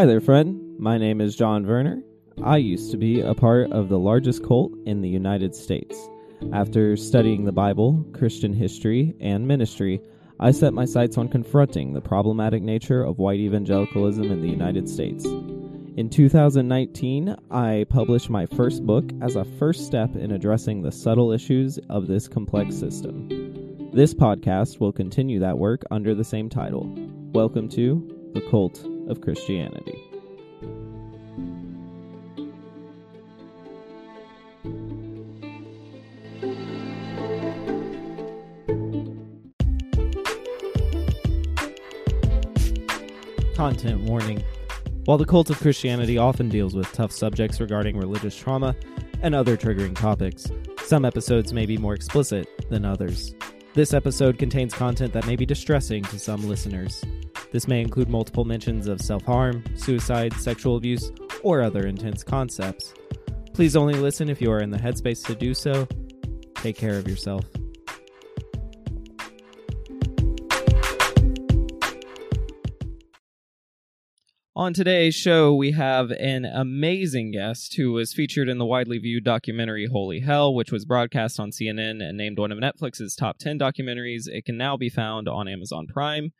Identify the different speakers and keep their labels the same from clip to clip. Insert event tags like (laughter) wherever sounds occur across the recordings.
Speaker 1: Hi there, friend. My name is John Werner. I used to be a part of the largest cult in the United States. After studying the Bible, Christian history, and ministry, I set my sights on confronting the problematic nature of white evangelicalism in the United States. In 2019, I published my first book as a first step in addressing the subtle issues of this complex system. This podcast will continue that work under the same title. Welcome to The Cult of Christianity. Content warning. While the cult of Christianity often deals with tough subjects regarding religious trauma and other triggering topics, some episodes may be more explicit than others. This episode contains content that may be distressing to some listeners. This may include multiple mentions of self harm, suicide, sexual abuse, or other intense concepts. Please only listen if you are in the headspace to do so. Take care of yourself. On today's show, we have an amazing guest who was featured in the widely viewed documentary Holy Hell, which was broadcast on CNN and named one of Netflix's top 10 documentaries. It can now be found on Amazon Prime.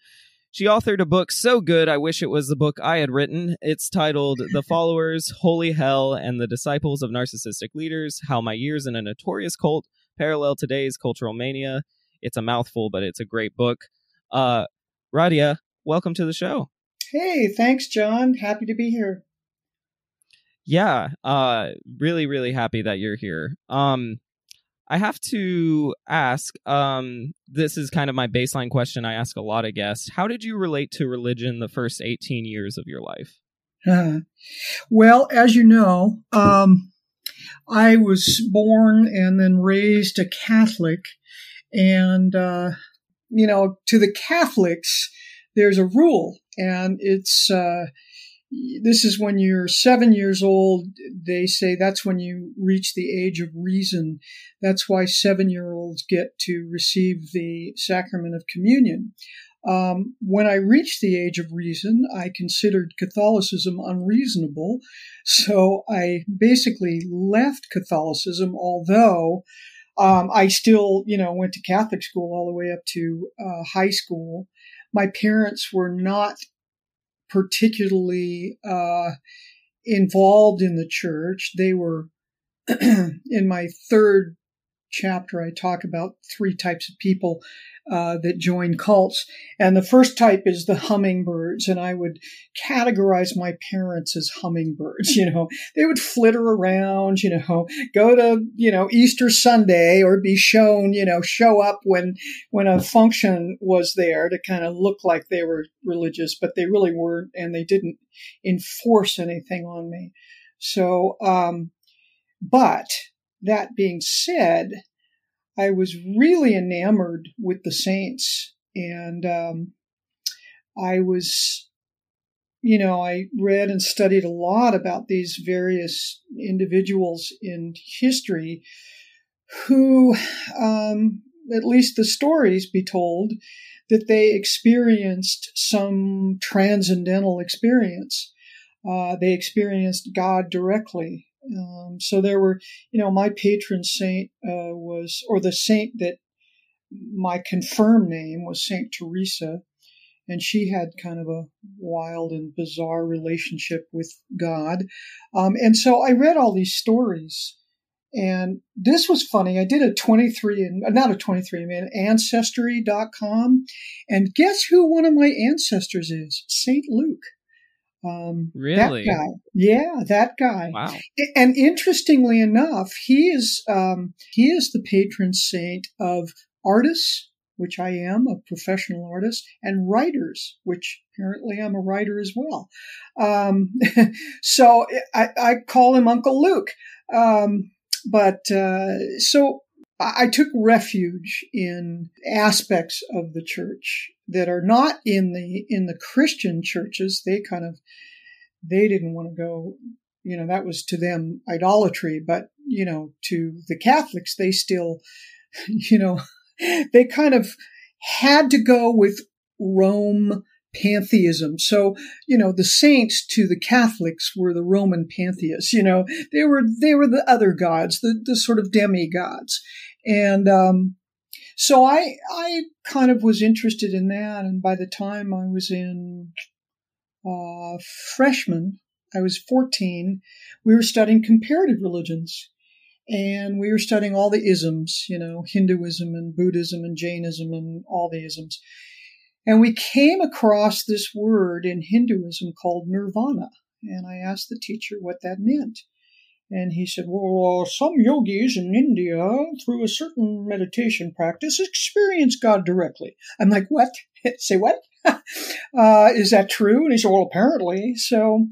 Speaker 1: She authored a book so good, I wish it was the book I had written. It's titled The (laughs) Followers, Holy Hell, and the Disciples of Narcissistic Leaders How My Years in a Notorious Cult Parallel Today's Cultural Mania. It's a mouthful, but it's a great book. Uh, Radhia, welcome to the show.
Speaker 2: Hey, thanks, John. Happy to be here.
Speaker 1: Yeah, uh, really, really happy that you're here. Um, I have to ask. Um, this is kind of my baseline question. I ask a lot of guests. How did you relate to religion the first 18 years of your life?
Speaker 2: Uh, (laughs) well, as you know, um, I was born and then raised a Catholic, and uh, you know, to the Catholics, there's a rule and it's uh, this is when you're seven years old. They say that's when you reach the age of reason. That's why seven year olds get to receive the sacrament of communion. Um, when I reached the age of reason, I considered Catholicism unreasonable. So I basically left Catholicism, although um, I still, you know, went to Catholic school all the way up to uh, high school my parents were not particularly uh, involved in the church. They were (clears throat) in my third chapter. I talk about three types of people uh, that join cults. And the first type is the hummingbirds. And I would categorize my parents as hummingbirds. (laughs) You know, they would flitter around, you know, go to, you know, Easter Sunday or be shown, you know, show up when, when a function was there to kind of look like they were religious, but they really weren't. And they didn't enforce anything on me. So, um, but that being said, I was really enamored with the saints, and um, I was, you know, I read and studied a lot about these various individuals in history who, um, at least the stories be told, that they experienced some transcendental experience. Uh, they experienced God directly. Um, so there were, you know, my patron saint uh, was, or the saint that my confirmed name was Saint Teresa, and she had kind of a wild and bizarre relationship with God. Um, and so I read all these stories. And this was funny. I did a 23 and not a 23 man ancestry.com. And guess who one of my ancestors is? St. Luke.
Speaker 1: Um, really?
Speaker 2: That guy. Yeah, that guy.
Speaker 1: Wow.
Speaker 2: And interestingly enough, he is um, he is the patron saint of artists, which I am, a professional artist, and writers, which apparently I'm a writer as well. Um, (laughs) so I, I, call him Uncle Luke. Um, but uh, so I took refuge in aspects of the church that are not in the in the Christian churches. They kind of they didn't want to go, you know, that was to them idolatry, but you know, to the Catholics, they still, (laughs) you know, (laughs) they kind of had to go with Rome pantheism. So, you know, the saints to the Catholics were the Roman pantheists, you know, they were, they were the other gods, the, the sort of demigods. And, um, so I, I kind of was interested in that. And by the time I was in, uh, freshman, I was 14, we were studying comparative religions. And we were studying all the isms, you know, Hinduism and Buddhism and Jainism and all the isms. And we came across this word in Hinduism called nirvana. And I asked the teacher what that meant. And he said, Well, uh, some yogis in India, through a certain meditation practice, experience God directly. I'm like, What? (laughs) Say what? (laughs) uh, is that true? And he said, Well, apparently. So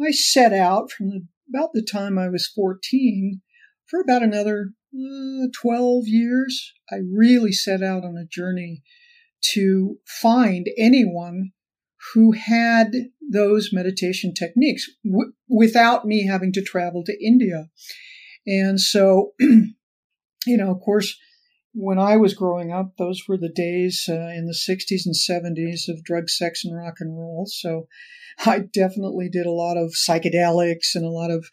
Speaker 2: I set out from the, about the time I was 14 for about another uh, 12 years. I really set out on a journey to find anyone who had those meditation techniques w- without me having to travel to India. And so, (clears throat) you know, of course, when I was growing up, those were the days uh, in the 60s and 70s of drug, sex, and rock and roll. So (laughs) I definitely did a lot of psychedelics and a lot of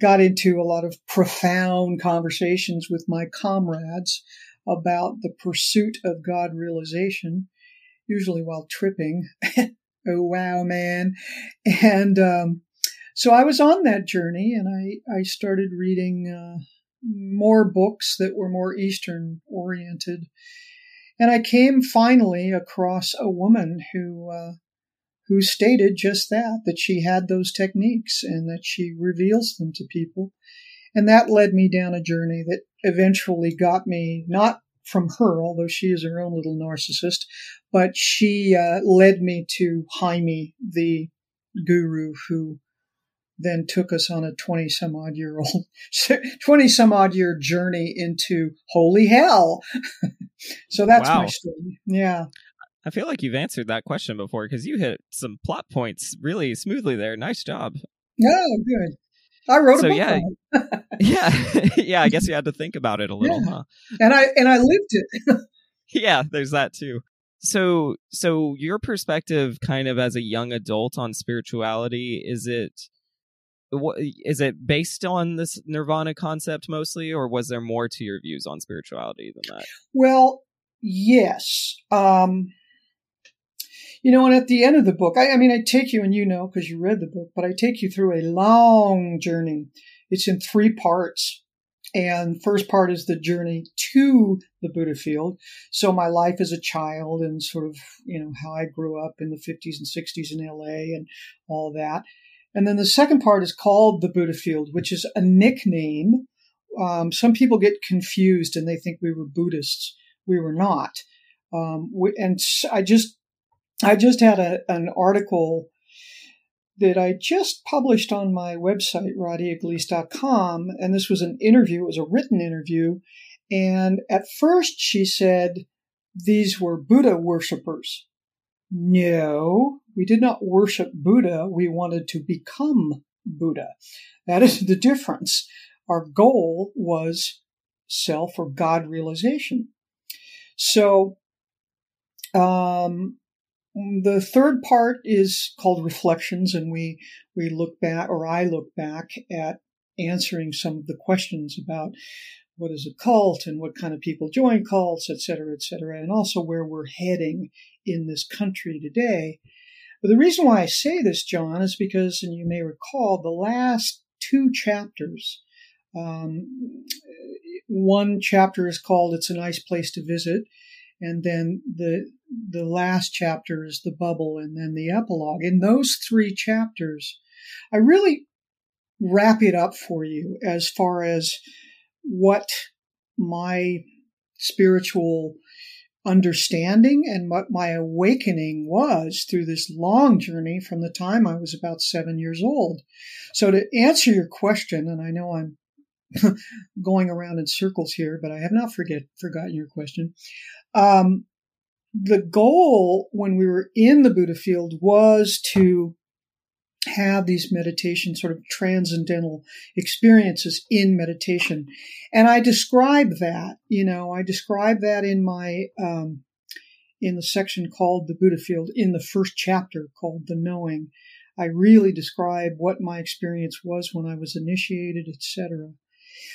Speaker 2: got into a lot of profound conversations with my comrades about the pursuit of God realization, usually while tripping. (laughs) oh, wow, man. And um, so I was on that journey and I, I started reading uh, more books that were more Eastern oriented. And I came finally across a woman who uh, who stated just that, that she had those techniques and that she reveals them to people. And that led me down a journey that eventually got me not from her, although she is her own little narcissist, but she uh, led me to Jaime, the guru who then took us on a 20 some odd year old, (laughs) 20 some odd year journey into holy hell. (laughs) so that's wow. my story. Yeah.
Speaker 1: I feel like you've answered that question before because you hit some plot points really smoothly there. Nice job.
Speaker 2: Oh, good. I wrote so, a book.
Speaker 1: Yeah, (laughs) yeah, yeah. I guess you had to think about it a little, yeah. huh?
Speaker 2: And I and I lived it.
Speaker 1: yeah, there's that too. So, so your perspective, kind of as a young adult on spirituality, is it what is it based on this nirvana concept mostly, or was there more to your views on spirituality than that?
Speaker 2: Well, yes. Um, you know, and at the end of the book, I, I mean, I take you, and you know, because you read the book, but I take you through a long journey. It's in three parts. And first part is the journey to the Buddha field. So my life as a child and sort of, you know, how I grew up in the 50s and 60s in LA and all that. And then the second part is called the Buddha field, which is a nickname. Um, some people get confused and they think we were Buddhists. We were not. Um, we, and I just I just had a, an article that I just published on my website, radhiagleis.com, and this was an interview. It was a written interview. And at first she said these were Buddha worshippers. No, we did not worship Buddha. We wanted to become Buddha. That is the difference. Our goal was self or God realization. So, um, the third part is called reflections, and we we look back, or I look back at answering some of the questions about what is a cult and what kind of people join cults, et cetera, et cetera, and also where we're heading in this country today. But the reason why I say this, John, is because, and you may recall, the last two chapters. Um, one chapter is called "It's a Nice Place to Visit," and then the the last chapter is the bubble and then the epilogue in those three chapters i really wrap it up for you as far as what my spiritual understanding and what my awakening was through this long journey from the time I was about seven years old. So, to answer your question, and I know I'm (laughs) going around in circles here, but I have not forget forgotten your question. Um, the goal when we were in the Buddha field was to have these meditation sort of transcendental experiences in meditation. And I describe that, you know, I describe that in my, um, in the section called the Buddha Field, in the first chapter called the Knowing, I really describe what my experience was when I was initiated, etc.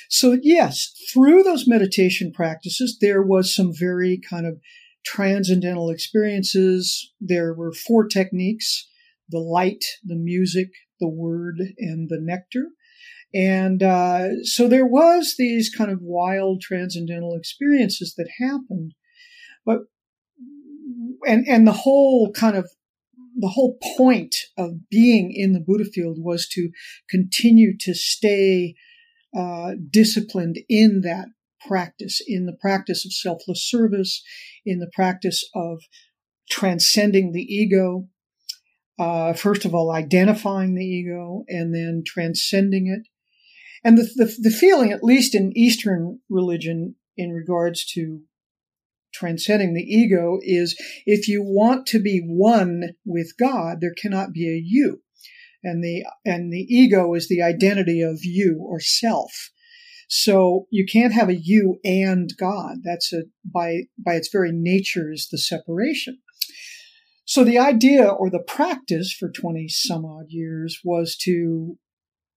Speaker 2: So yes, through those meditation practices, there was some very kind of transcendental experiences. There were four techniques, the light, the music, the word, and the nectar. And uh, so there was these kind of wild transcendental experiences that happened, but and and the whole kind of the whole point of being in the Buddha field was to continue to stay uh, disciplined in that practice, in the practice of selfless service, in the practice of transcending the ego. Uh, first of all, identifying the ego and then transcending it. And the, the, the feeling, at least in Eastern religion, in regards to transcending the ego is if you want to be one with God, there cannot be a you. And the, and the ego is the identity of you or self. So you can't have a you and God. That's a, by, by its very nature is the separation. So the idea or the practice for 20 some odd years was to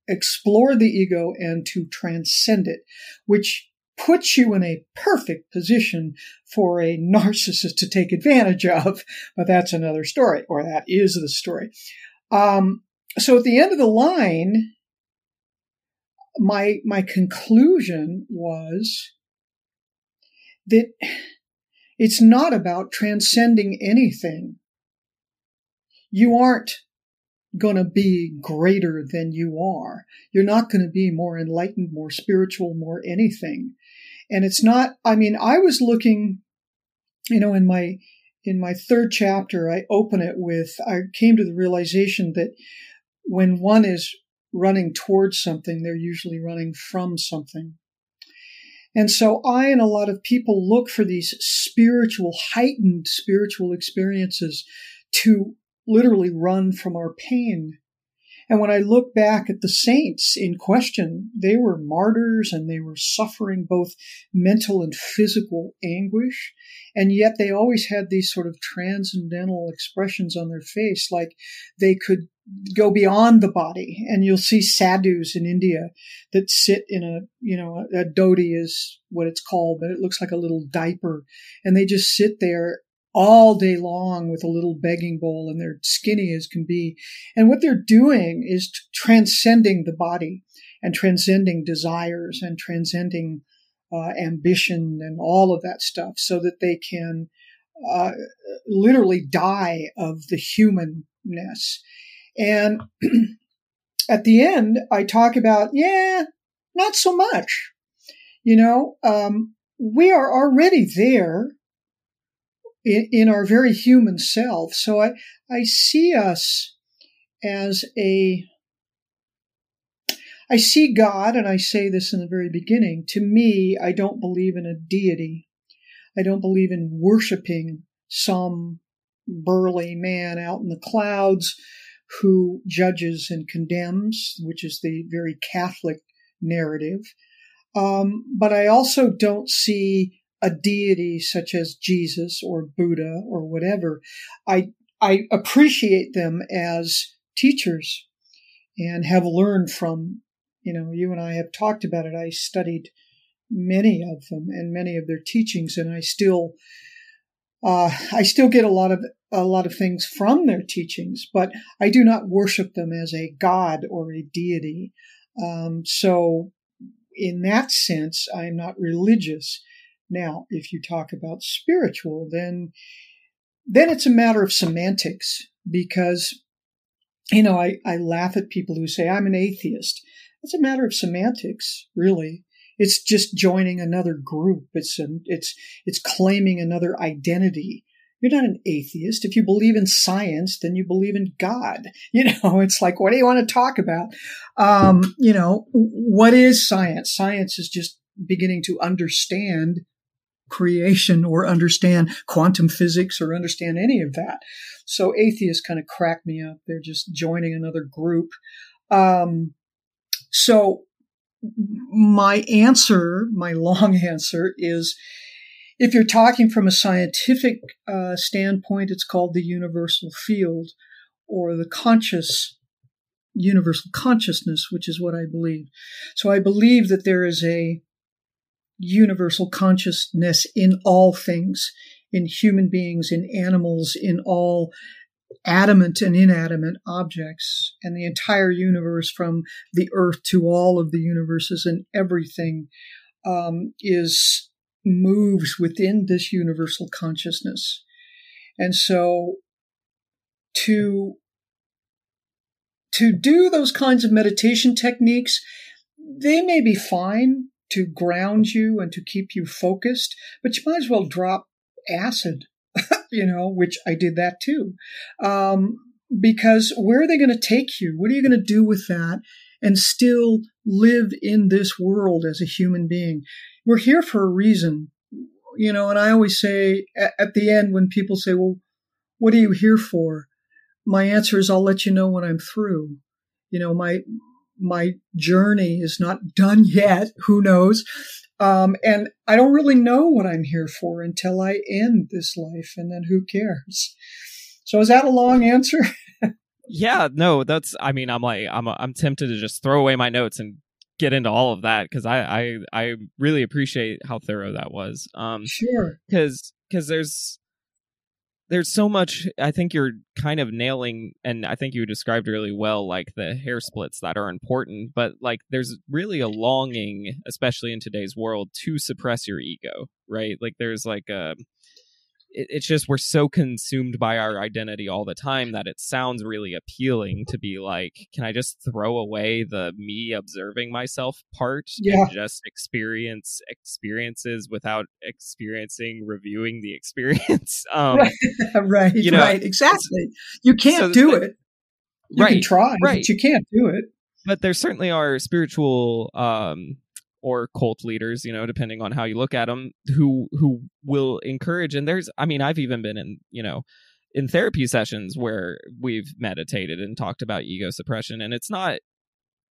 Speaker 2: explore the ego and to transcend it, which puts you in a perfect position for a narcissist to take advantage of. But that's another story, or that is the story. Um, so at the end of the line, my my conclusion was that it's not about transcending anything. You aren't going to be greater than you are. You're not going to be more enlightened, more spiritual, more anything. And it's not, I mean, I was looking, you know, in my, in my third chapter, I open it with, I came to the realization that when one is running towards something, they're usually running from something. And so I and a lot of people look for these spiritual, heightened spiritual experiences to literally run from our pain. And when I look back at the saints in question, they were martyrs and they were suffering both mental and physical anguish. And yet they always had these sort of transcendental expressions on their face, like they could go beyond the body. And you'll see sadhus in India that sit in a, you know, a dhoti is what it's called, but it looks like a little diaper. And they just sit there all day long with a little begging bowl and they're skinny as can be. And what they're doing is transcending the body and transcending desires and transcending uh, ambition and all of that stuff so that they can uh, literally die of the humanness. And (clears throat) at the end, I talk about, yeah, not so much. You know, um, we are already there in, in our very human self. So I, I see us as a I see God, and I say this in the very beginning. To me, I don't believe in a deity. I don't believe in worshiping some burly man out in the clouds who judges and condemns, which is the very Catholic narrative. Um, but I also don't see a deity such as Jesus or Buddha or whatever. I, I appreciate them as teachers and have learned from, you know, you and I have talked about it. I studied many of them and many of their teachings and I still, uh, I still get a lot of a lot of things from their teachings, but I do not worship them as a god or a deity. Um, so, in that sense, I'm not religious. Now, if you talk about spiritual, then then it's a matter of semantics because you know I, I laugh at people who say I'm an atheist. It's a matter of semantics, really. It's just joining another group. It's a, it's it's claiming another identity. You're not an atheist. If you believe in science, then you believe in God. (laughs) You know, it's like, what do you want to talk about? Um, you know, what is science? Science is just beginning to understand creation or understand quantum physics or understand any of that. So atheists kind of crack me up. They're just joining another group. Um, so my answer, my long (laughs) answer is if you're talking from a scientific uh, standpoint, it's called the universal field or the conscious universal consciousness, which is what I believe. So I believe that there is a universal consciousness in all things, in human beings, in animals, in all adamant and inanimate objects, and the entire universe from the earth to all of the universes and everything um, is moves within this universal consciousness. And so to to do those kinds of meditation techniques, they may be fine to ground you and to keep you focused, but you might as well drop acid, (laughs) you know, which I did that too. Um, because where are they going to take you? What are you going to do with that and still live in this world as a human being? We're here for a reason, you know, and I always say at, at the end when people say, well, what are you here for? My answer is I'll let you know when I'm through. You know, my, my journey is not done (laughs) yet. Who knows? Um, and I don't really know what I'm here for until I end this life, and then who cares? So is that a long answer? (laughs)
Speaker 1: yeah, no, that's. I mean, I'm like, I'm, I'm tempted to just throw away my notes and get into all of that because I, I, I really appreciate how thorough that was. Um,
Speaker 2: sure.
Speaker 1: Because, because there's, there's so much i think you're kind of nailing and i think you described really well like the hair splits that are important but like there's really a longing especially in today's world to suppress your ego right? Like there's like a it, it's just we're so consumed by our identity all the time that it sounds really appealing to be like, can I just throw away the me observing myself part
Speaker 2: yeah.
Speaker 1: and just experience experiences without experiencing reviewing the (laughs) experience?
Speaker 2: Um, right, (laughs) right, you know, right, exactly. You can't so do it. You right, can try, right. but you can't do it.
Speaker 1: But there certainly are spiritual um, or cult leaders, you know, depending on how you look at them, who who will encourage. And there's, I mean, I've even been in, you know, in therapy sessions where we've meditated and talked about ego suppression, and it's not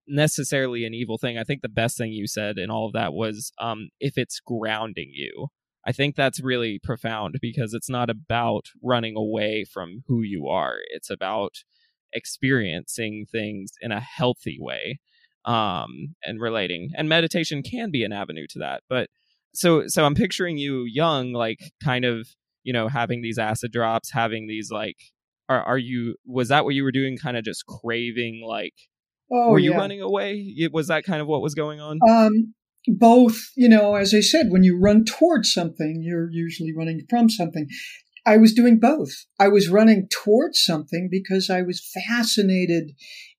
Speaker 1: necessarily an evil thing. I think the best thing you said in all of that was um, if it's grounding you. I think that's really profound because it's not about running away from who you are. It's about experiencing things in a healthy way um, and relating. And meditation can be an avenue to that. But so so I'm picturing you young, like kind of you know having these acid drops, having these like. Are are you? Was that what you were doing? Kind of just craving like.
Speaker 2: Oh,
Speaker 1: were you
Speaker 2: yeah.
Speaker 1: running away? Was that kind of what was going on?
Speaker 2: Um, both, you know, as I said, when you run towards something, you're usually running from something. I was doing both. I was running towards something because I was fascinated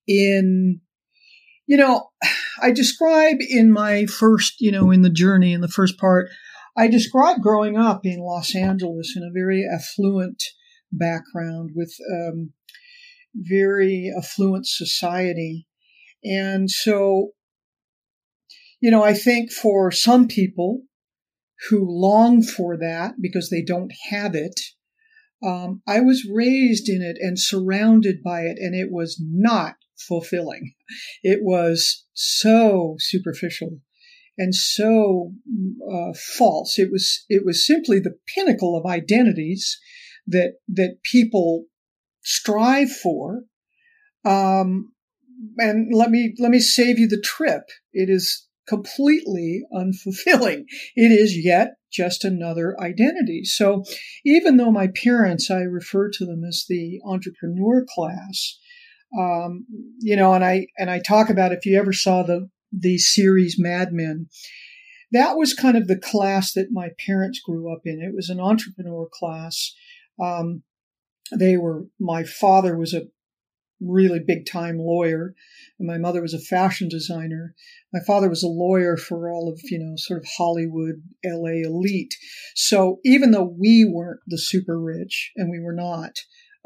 Speaker 2: in you know, I describe in my first, you know, in the journey, in the first part, I describe growing up in Los Angeles in a very affluent background with um, very affluent society. And so, you know, I think for some people who long for that because they don't have it, um, I was raised in it and surrounded by it, and it was not fulfilling. It was so superficial and so uh, false. It was it was simply the pinnacle of identities that that people strive for. Um, and let me let me save you the trip. It is completely unfulfilling. It is yet just another identity. So even though my parents, I refer to them as the entrepreneur class, um, you know, and I and I talk about if you ever saw the the series Mad Men, that was kind of the class that my parents grew up in. It was an entrepreneur class. Um, they were my father was a really big time lawyer and my mother was a fashion designer my father was a lawyer for all of you know sort of hollywood la elite so even though we weren't the super rich and we were not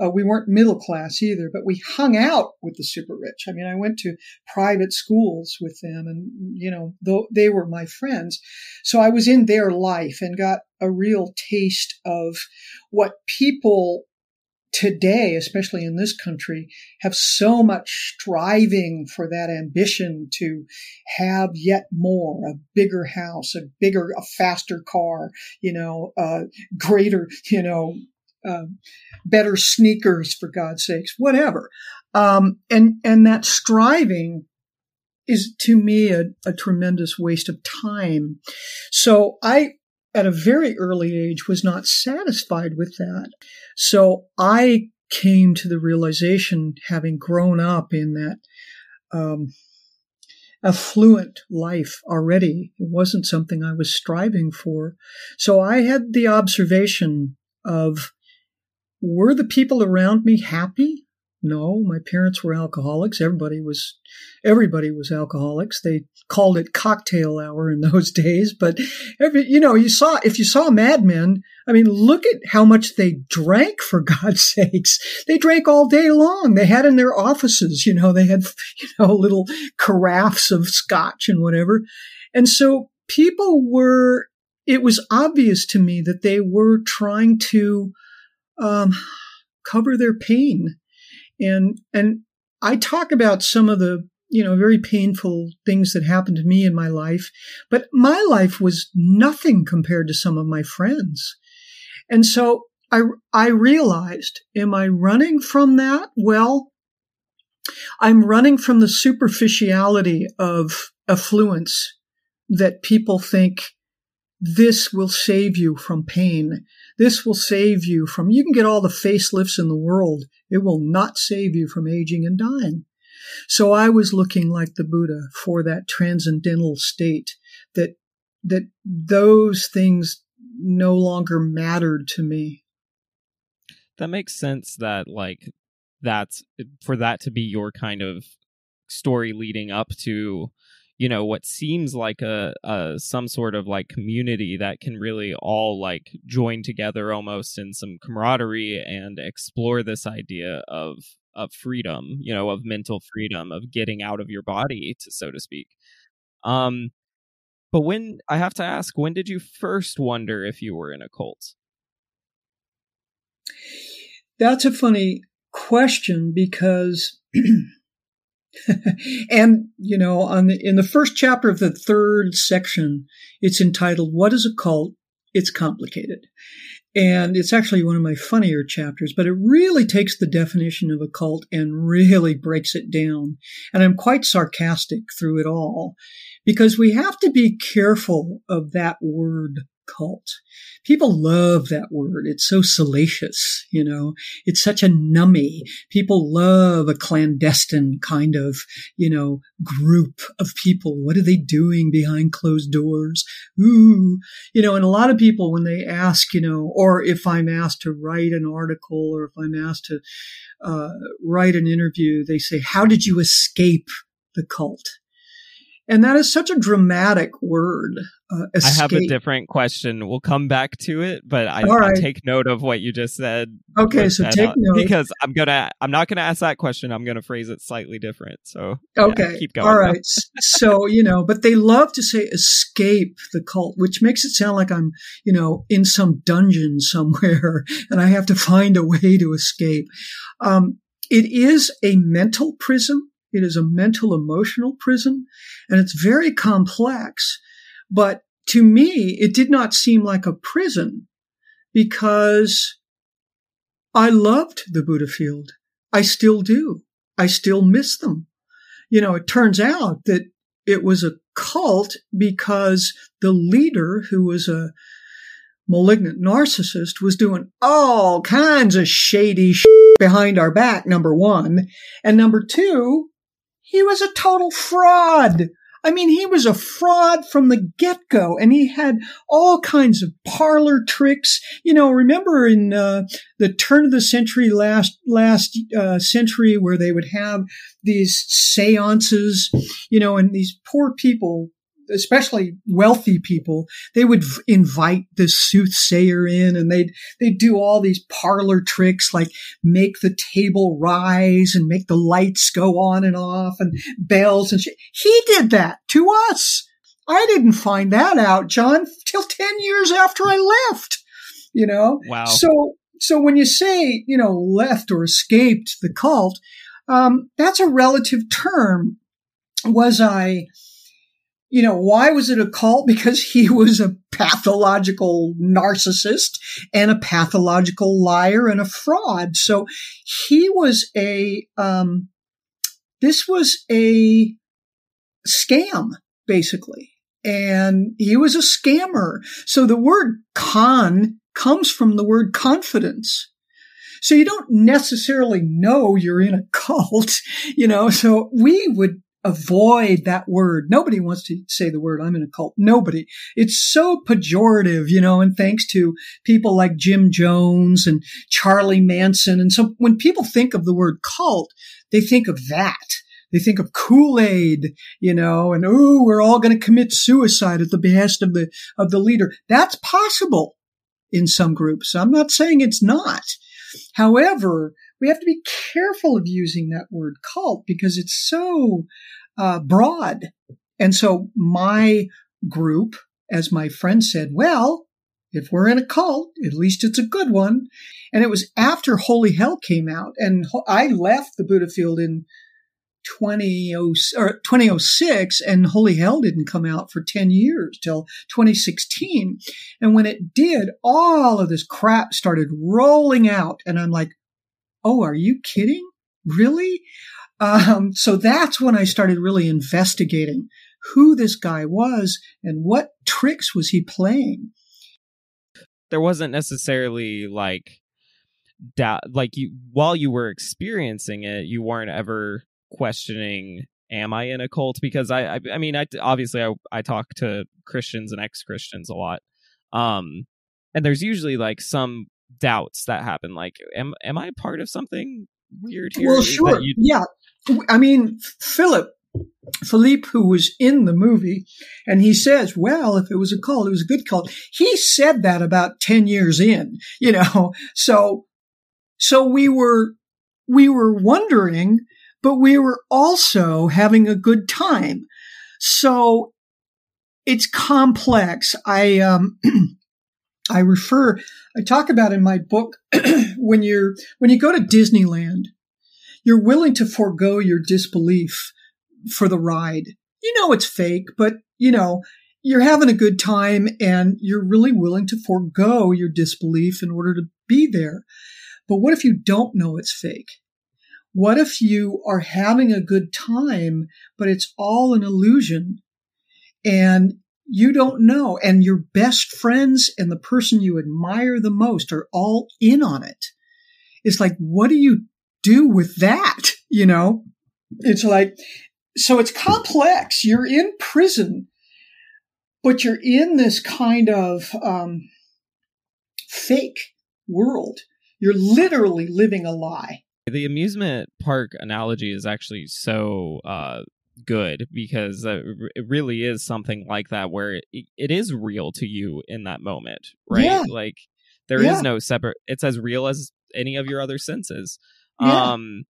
Speaker 2: uh, we weren't middle class either, but we hung out with the super rich. I mean, I went to private schools with them and, you know, they were my friends. So I was in their life and got a real taste of what people today, especially in this country, have so much striving for that ambition to have yet more, a bigger house, a bigger, a faster car, you know, uh, greater, you know, uh, better sneakers for God's sakes, whatever. Um, and, and that striving is to me a, a tremendous waste of time. So I, at a very early age, was not satisfied with that. So I came to the realization, having grown up in that um, affluent life already, it wasn't something I was striving for. So I had the observation of were the people around me happy? No, my parents were alcoholics. Everybody was, everybody was alcoholics. They called it cocktail hour in (laughs) those days. But every, you know, you saw, if you saw Mad Men, I mean, look at how much they drank for (laughs) God's sakes. They drank all day long. They had in their offices, you know, they had, (laughs) you know, little carafes of scotch and whatever. And so people were, it was obvious to me that they were trying to, um, cover their pain and, and I talk about some of the, you know, very painful things that happened to me in my life, but my life was nothing compared to some of my friends. And so I, I realized, am I running from that? Well, I'm running from the superficiality of affluence that people think this will save you from pain. This will save you from, you can get all the facelifts in the world. It will not save you from aging and dying. So I was looking like the Buddha for that transcendental state that, that those things no longer mattered to me.
Speaker 1: That makes sense that like that's for that to be your kind of story leading up to you know what seems like a, a some sort of like community that can really all like join together almost in some camaraderie and explore this idea of of freedom you know of mental freedom of getting out of your body to so to speak. Um but when i have to ask when did you first wonder if you were in a cult?
Speaker 2: That's a funny question because (clears throat) (laughs) and you know, on the, in the first chapter of the third section, it's entitled "What is a Cult?" It's complicated, and it's actually one of my funnier chapters. But it really takes the definition of a cult and really breaks it down. And I'm quite sarcastic through it all because we have to be careful of that word cult. People love that word. It's so salacious, you know. It's such a nummy. People love a clandestine kind of, you know, group of people. What are they doing behind closed doors? Ooh, you know, and a lot of people when they ask, you know, or if I'm asked to write an article or if I'm asked to uh, write an interview, they say, how did you escape the cult? And that is such a dramatic word. Uh,
Speaker 1: I have a different question. We'll come back to it, but I, right. take note of what you just said.
Speaker 2: Okay, so take note
Speaker 1: because I'm gonna. I'm not gonna ask that question. I'm gonna phrase it slightly different. So
Speaker 2: okay,
Speaker 1: yeah, keep going.
Speaker 2: All right. so you know, but they love to say escape the cult, which makes it sound like I'm you know in some dungeon (laughs) somewhere and I have to find a way to escape. Um, it is a mental prison it is a mental emotional prison and it's very complex. But to me, it did not seem like a prison because I loved the Buddha field. I still do. I still miss them. You know, it turns out that it was a cult because the leader, who was a malignant narcissist, was doing all kinds of shady behind our back, number one. And number two, he was a total fraud. I mean, he was a fraud from the get go, and he had all kinds of parlor tricks. You know, remember in uh, the turn of the century, last last uh, century, where they would have these seances, you know, and these poor people especially wealthy people, they would v- invite this soothsayer in and they'd, they'd do all these parlor tricks like make the table rise and make the lights go on and off and bells and shit. He did that to us. I didn't find that out, John, till 10 years after I left, you know?
Speaker 1: Wow.
Speaker 2: So, so when you say, you know, left or escaped the cult, um, that's a relative term. Was I, you know, why was it a cult? (laughs) Because he was a pathological narcissist and a pathological liar and a fraud. So he was a, um, this was a scam, basically. And he was a scammer. So the word con comes from the word confidence. So you don't necessarily know you're in a (laughs) cult, you know, so we would avoid that word. Nobody wants to say the word, I'm in a cult. Nobody. It's so pejorative, you know, and thanks to people like Jim Jones and Charlie Manson. And so when people think of the word cult, they think of that. They think of Kool-Aid, you know, and oh, we're all going to commit suicide at the behest of the, of the leader. That's possible in some groups. I'm not saying it's not. However, we have to be careful of using that word cult because it's so uh, broad. And so my group, as my friend said, well, if we're in a cult, at least it's a good one. And it was after Holy Hell came out, and I left the Buddha field in 20, or 2006 and Holy Hell didn't come out for 10 years till 2016. And when it did, all of this crap started rolling out. And I'm like, oh, are you kidding? Really? Um, so that's when I started really investigating who this guy was and what tricks was he playing.
Speaker 1: There wasn't necessarily like doubt, like you while you were experiencing it, you weren't ever questioning am I in a cult? Because I, I, I mean, I obviously I, I talk to Christians and ex Christians a lot, um, and there's usually like some doubts that happen. Like, am am I part of something weird here?
Speaker 2: Well, sure, you... yeah. I mean, Philip. Philippe, who was in the movie, and he says, well, if it was a cult, it was a good cult. He said that about 10 years in, (laughs) you know, so, so we were, we were wondering, but we were also having a good time. So it's complex. I, um, (clears throat) I refer, I talk about in my book (clears throat) when you're, when you go to Disneyland, you're willing to forego your disbelief for the ride. You know it's fake, but you know, you're having a good time and you're really willing to forego your disbelief in order to be there. But what if you don't know it's fake? What if you are having a good time, but it's all an illusion and you don't know and your best friends and the person you admire the most are all in on it? It's like, what do you do with that? (laughs) You know, it's like, so it's complex. You're in prison, but you're in this kind of um, fake world. You're literally living a lie.
Speaker 1: The amusement park analogy is actually so uh, good because uh, it really is something like that where it, it is real to you in that moment, right? Yeah. Like there yeah. is no separate. It's as real as any of your other senses. Yeah. Um,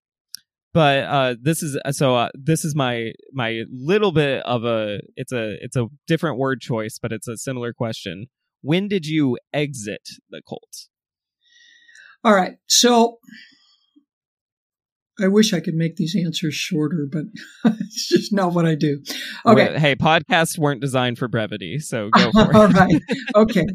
Speaker 1: but uh, this is so. Uh, this is my my little bit of a. It's a it's a different word choice, but it's a similar question. When did you exit the cult?
Speaker 2: All right, so I wish I could make these answers shorter, but (laughs) it's just not what I do. Okay.
Speaker 1: Hey, podcasts weren't designed for brevity, so go (laughs) for it.
Speaker 2: all right. Okay.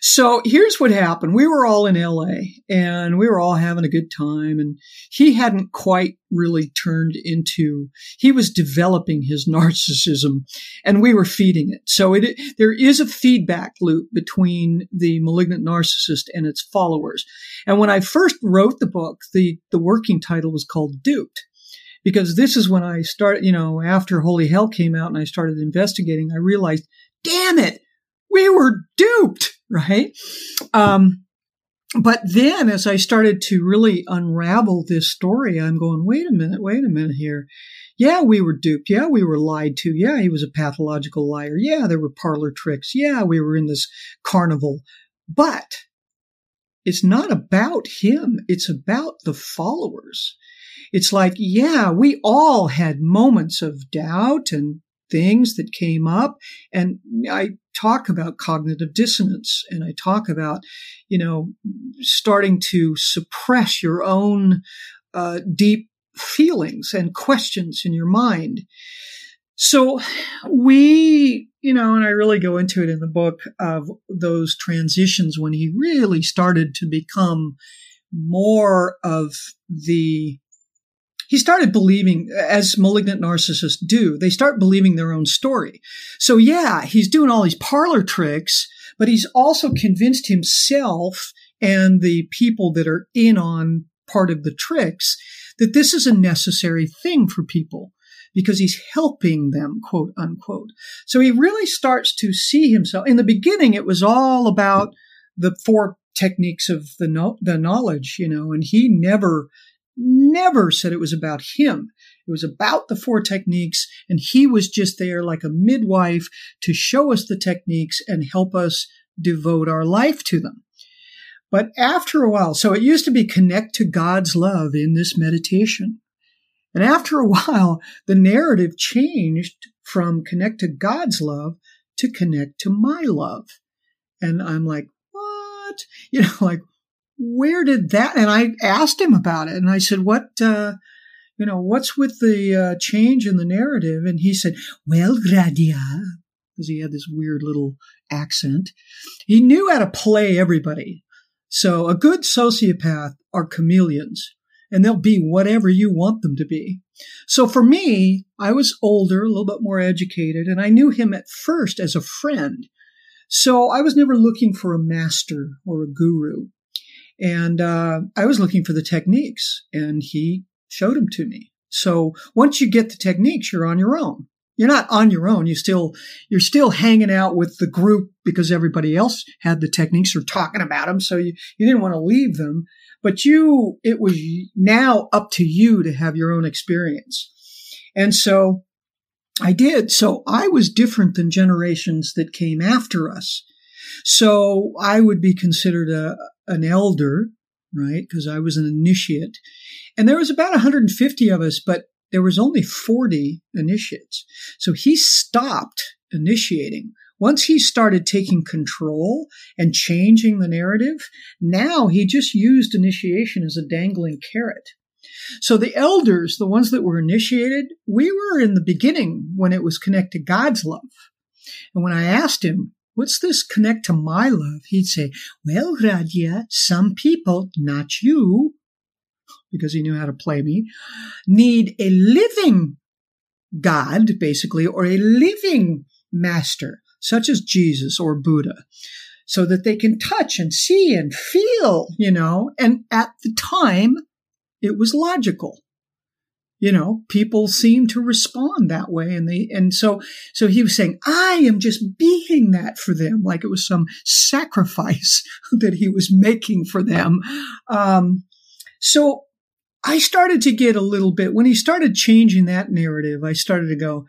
Speaker 2: So here's what happened. We were all in LA and we were all having a good time and he hadn't quite really turned into, he was developing his narcissism and we were feeding it. So it, there is a feedback loop between the malignant narcissist and its followers. And when I first wrote the book, the, the working title was called Duped because this is when I started, you know, after Holy Hell came out and I started investigating, I realized, damn it, we were duped, right? Um, but then as I started to really unravel this story, I'm going, wait a minute, wait a minute here. Yeah, we were duped. Yeah, we were lied to. Yeah, he was a pathological liar. Yeah, there were parlor tricks. Yeah, we were in this carnival. But it's not about him. It's about the followers. It's like, yeah, we all had moments of doubt and things that came up. And I talk about cognitive dissonance and I talk about, you know, starting to suppress your own uh, deep feelings and questions in your mind. So we, you know, and I really go into it in the book of those transitions when he really started to become more of the he started believing, as malignant narcissists do, they start believing their own story. So yeah, he's doing all these parlor tricks, but he's also convinced himself and the people that are in on part of the tricks that this is a necessary thing for people because he's helping them, quote unquote. So he really starts to see himself. In the beginning, it was all about the four techniques of the no- the knowledge, you know, and he never never said it was about him. It was about the four techniques, and he was just there like a midwife to show us the techniques and help us devote our life to them. But after a while, so it used to be connect to God's love in this meditation. And after a (laughs) while, the narrative changed from connect to God's love to connect to my love. And I'm like, what? (laughs) You know, like, where did that? And I asked him about it, and I said, "What, uh, you know, what's with the uh, change in the narrative?" And he said, "Well, Gradia," because he had this weird little accent. He knew how to play everybody. So a good sociopath are chameleons, and they'll be whatever you want them to be. So for me, I was older, a little bit more educated, and I knew him at first as a friend. So I was never looking for a master or a guru. And uh, I was looking for the techniques, and he showed them to me. So once you get the techniques, you're on your own. You're not on your own. You still you're still hanging out with the group because everybody else had the techniques or talking about them. So you, you didn't want to leave them. But you, it was now up to you to have your own experience. And so I did. So I was different than generations that came after us. So I would be considered a, an elder, right? Because I was an initiate. And there was about 150 of us, but there was only 40 initiates. So he stopped initiating. Once he started taking control and changing the narrative, now he just used initiation as a dangling carrot. So the elders, the ones that were initiated, we were in the beginning when it was connected to God's love. And when I asked him, What's this connect to my love? He'd say, Well, Radhia, some people, not you, because he knew how to play me, need a living God, basically, or a living master, such as Jesus or Buddha, so that they can touch and see and feel, you know. And at the time, it was logical you know people seem to respond that way and they and so so he was saying i am just being that for them like it was some sacrifice (laughs) that he was making for them. Um, so i started to get a little bit when he started changing that narrative i started to go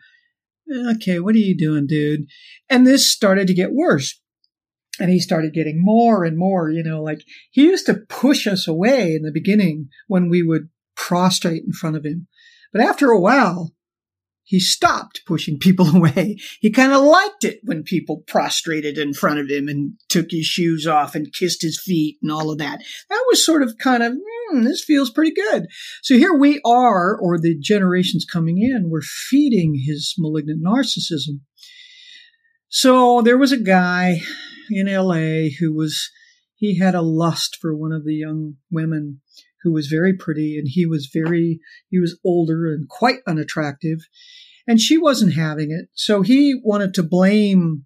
Speaker 2: okay what are you doing dude? And this started to get worse. And he started getting more and more you know like he used to push us away in the beginning when we would prostrate in front of him but after a while, he stopped pushing (laughs) people away. He kind of liked it when people prostrated in front of him and took his shoes off and kissed his feet and all of that. That was sort of kind of, mm, this feels pretty good. So here we are, or the generations coming in, we're feeding his malignant narcissism. So there was a guy in LA who was, he had a lust for one of the young women who was very pretty and he was very, he was older and quite unattractive. And she wasn't having it. So he wanted to blame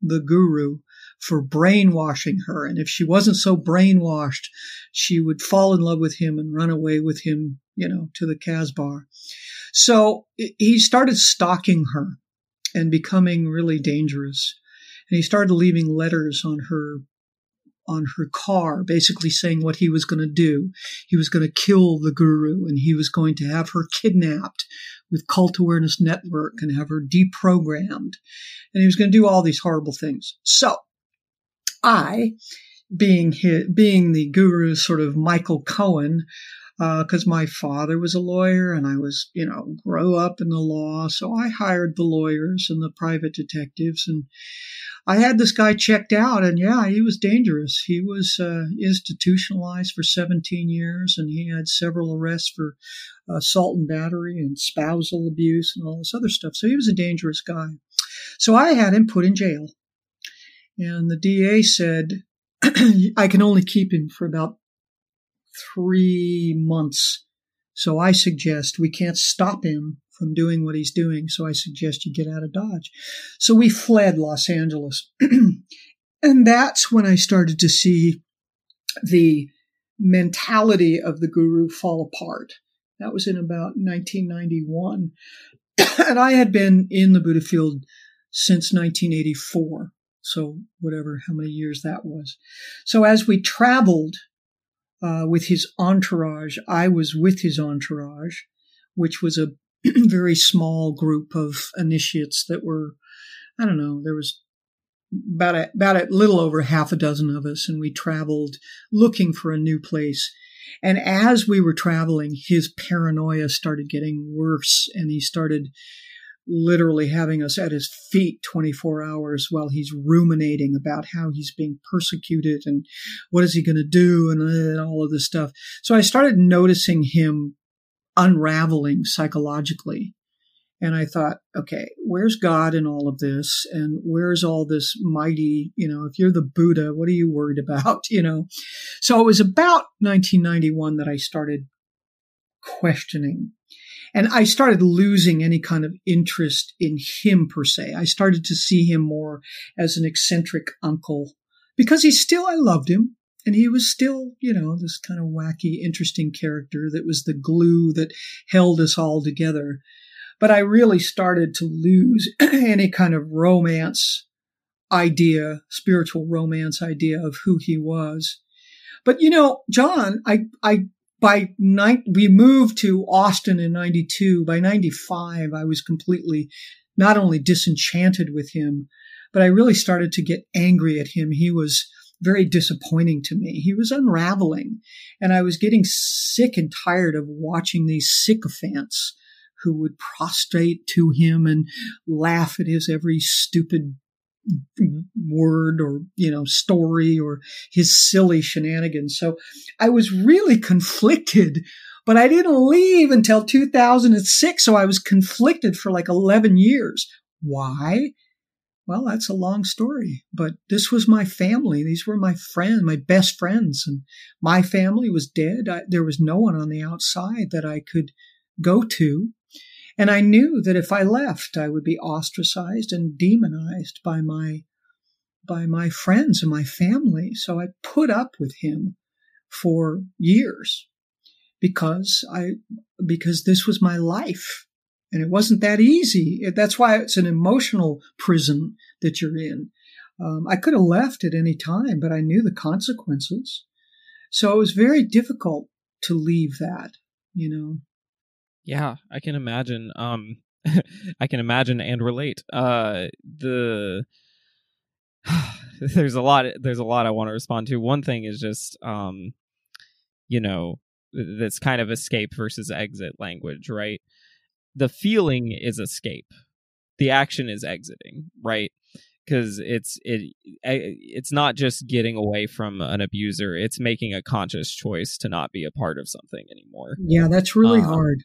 Speaker 2: the guru for brainwashing her. And if she wasn't so brainwashed, she would fall in love with him and run away with him, you know, to the Casbah. So he started stalking her and becoming really dangerous. And he started leaving letters on her on her car, basically saying what he was going to do. He was going to kill the guru and he was going to have her kidnapped with Cult Awareness Network and have her deprogrammed. And he was going to do all these horrible things. So I, being his, being the guru's sort of Michael Cohen, because uh, my father was a lawyer and I was, you know, grow up in the law. So I hired the lawyers and the private detectives and I had this guy checked out and yeah, he was dangerous. He was uh, institutionalized for 17 years and he had several arrests for assault and battery and spousal abuse and all this other stuff. So he was a dangerous guy. So I had him put in jail. And the DA said, (clears throat) I can only keep him for about three months. So I suggest we can't stop him from doing what he's doing. So I suggest you get out of Dodge. So we fled Los Angeles. (clears throat) and that's when I started to see the mentality of the guru fall apart. That was in about 1991. (clears throat) and I had been in the Buddhafield since 1984. So, whatever, how many years that was. So, as we traveled uh, with his entourage, I was with his entourage, which was a (clears throat) very small group of initiates that were, I don't know, there was about a, about a little over half a dozen of us, and we traveled looking for a new place. And as we were traveling, his paranoia started getting worse, and he started literally having us at his feet 24 hours while he's ruminating about how he's being persecuted and what is he going to do and, uh, and all of this stuff. So I started noticing him unraveling psychologically. And I thought, okay, where's God in all of this? And where's all this mighty, you know, if you're the Buddha, what are you worried about? (laughs) You know? So it was about 1991 that I started questioning and I started losing any kind of interest in him per se. I started to see him more as an eccentric uncle because he still, I loved him. And he was still, you know, this kind of wacky, interesting character that was the glue that held us all together. But I really started to lose (clears throat) any kind of romance idea, spiritual romance idea of who he was. But you know, John, I, I by night, we moved to Austin in 92. By 95, I was completely not only disenchanted with him, but I really started to get angry at him. He was very disappointing to me. He was unraveling and I was getting sick and tired of watching these sycophants who would prostrate to him and laugh at his every stupid word or you know story or his silly shenanigans. So i was really conflicted but i didn't leave until 2006 so i was conflicted for like 11 years. Why? Well that's a long story but this was my family. These were my friends my best friends and my family was dead. I, there was no one on the outside that i could go to and I knew that if I left, I would be ostracized and demonized by my by my friends and my family. So I put up with him for years because I because this was my life. And it wasn't that easy. That's why it's an emotional prison that you're in. Um, I could have left at any time, but I knew the consequences. So it was very difficult to leave that, you know.
Speaker 1: Yeah, I can imagine. Um, (laughs) I can imagine and relate. Uh, the (sighs) there's a lot. There's a lot I want to respond to. One thing is just, um, you know, this kind of escape versus exit language, right? The feeling is escape. The action is exiting, right? because it's it it's not just getting away from an abuser it's making a conscious choice to not be a part of something anymore
Speaker 2: yeah that's really um, hard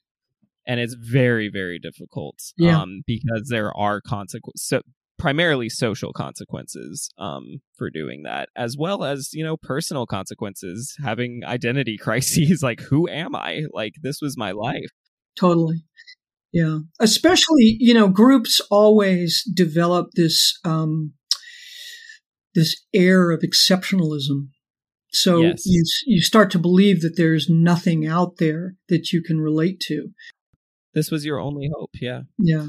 Speaker 1: and it's very very difficult
Speaker 2: yeah.
Speaker 1: um, because there are consequences so primarily social consequences um, for doing that as well as you know personal consequences having identity (laughs) crises like who am i? Like this was my life.
Speaker 2: Totally. Yeah. Especially you know groups always develop this um this air of exceptionalism. So yes. you you start to believe that there's nothing out there that you can relate to
Speaker 1: this was your only hope. Yeah.
Speaker 2: Yeah.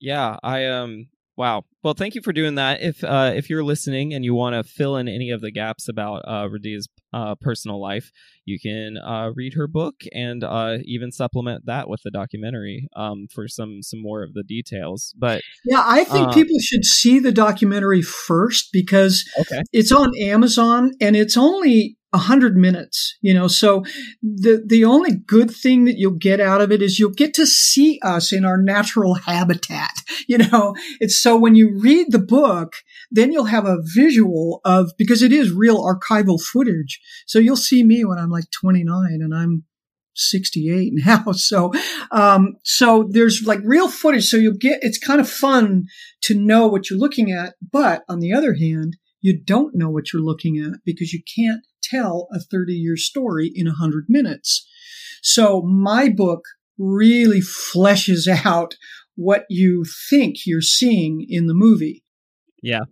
Speaker 1: Yeah. I um wow. Well, thank you for doing that. If uh if you're listening and you want to fill in any of the gaps about uh Radhia's uh personal life, you can uh read her book and uh even supplement that with the documentary um for some some more of the details. But
Speaker 2: Yeah, I think uh, people should see the documentary first because okay. it's on Amazon and it's only a hundred minutes, you know, so the, the only good thing that you'll get out of it is you'll get to see us in our natural habitat. (laughs) You know, it's so when you read the book, then you'll have a visual of, because it is real archival footage. So you'll see me when I'm like 29 and I'm 68 (laughs) now. So, um, so there's like real footage. So you'll get, it's kind of fun to know what you're looking at. But on the other hand, you don't know what you're looking at because you can't tell a 30 year story in 100 minutes. So my book really fleshes out what you think you're seeing in the movie.
Speaker 1: Yeah.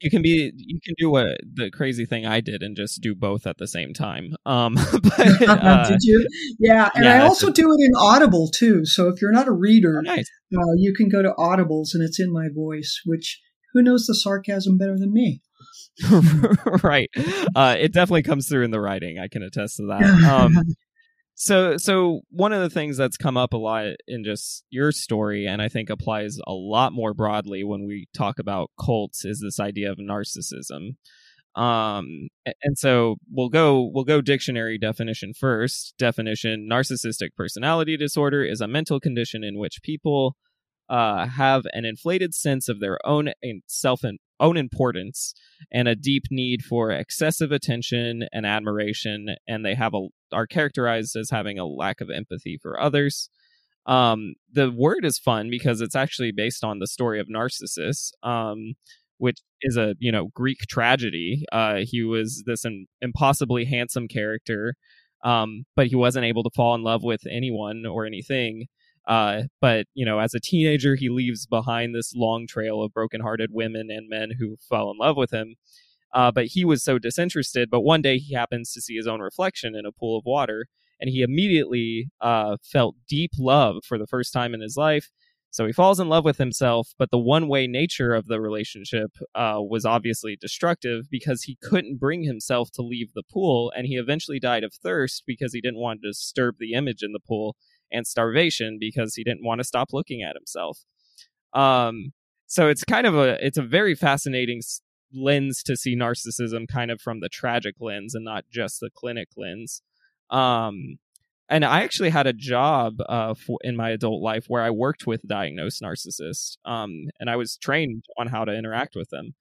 Speaker 1: You can be you can do what the crazy thing I did and just do both at the same time. Um (laughs) but (laughs)
Speaker 2: uh, did you? Yeah, and yeah, I also do it in Audible too. So if you're not a reader, oh, nice. uh, you can go to Audibles and it's in my voice, which who knows the sarcasm better than me? (laughs)
Speaker 1: right. Uh, it definitely comes through in the writing. I can attest to that. Um, (laughs) so, so one of the things that's come up a lot in just your story, and I think applies a lot more broadly when we talk about cults, is this idea of narcissism. Um, and so we'll go we'll go dictionary definition first. Definition: Narcissistic personality disorder is a mental condition in which people uh, have an inflated sense of their own self own importance and a deep need for excessive attention and admiration, and they have a are characterized as having a lack of empathy for others. Um, the word is fun because it's actually based on the story of Narcissus, um, which is a you know Greek tragedy. Uh, he was this in, impossibly handsome character, um, but he wasn't able to fall in love with anyone or anything. Uh, but you know, as a teenager, he leaves behind this long trail of broken-hearted women and men who fell in love with him. Uh, but he was so disinterested. But one day he happens to see his own reflection in a pool of water, and he immediately uh, felt deep love for the first time in his life. So he falls in love with himself, but the one way nature of the relationship uh, was obviously destructive because he couldn't bring himself to leave the pool, and he eventually died of thirst because he didn't want to disturb the image in the pool and starvation because he didn't want to stop looking at himself. Um, so it's kind of a it's a very fascinating lens to see narcissism kind of from the tragic lens and not just the clinic lens. Um, and I actually had a job uh, for, in my adult life where I worked with diagnosed narcissists, um, and I was trained on how to interact with them.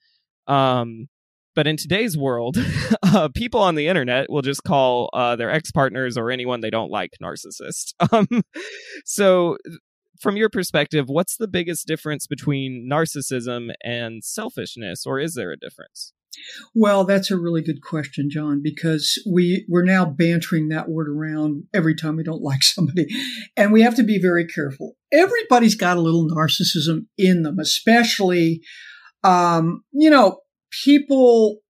Speaker 1: Um, but in today's world, (laughs) uh, people on the internet will just call uh, their ex partners or anyone they don't like narcissist. (laughs) Um, so, from your perspective, what's the biggest difference between narcissism and selfishness, or is there a difference?
Speaker 2: Well, that's a really good question, John, because we, we're now bantering that word around every time we don't (laughs) like somebody. And we have to be very careful. Everybody's got a little narcissism in them, especially, um, you know, people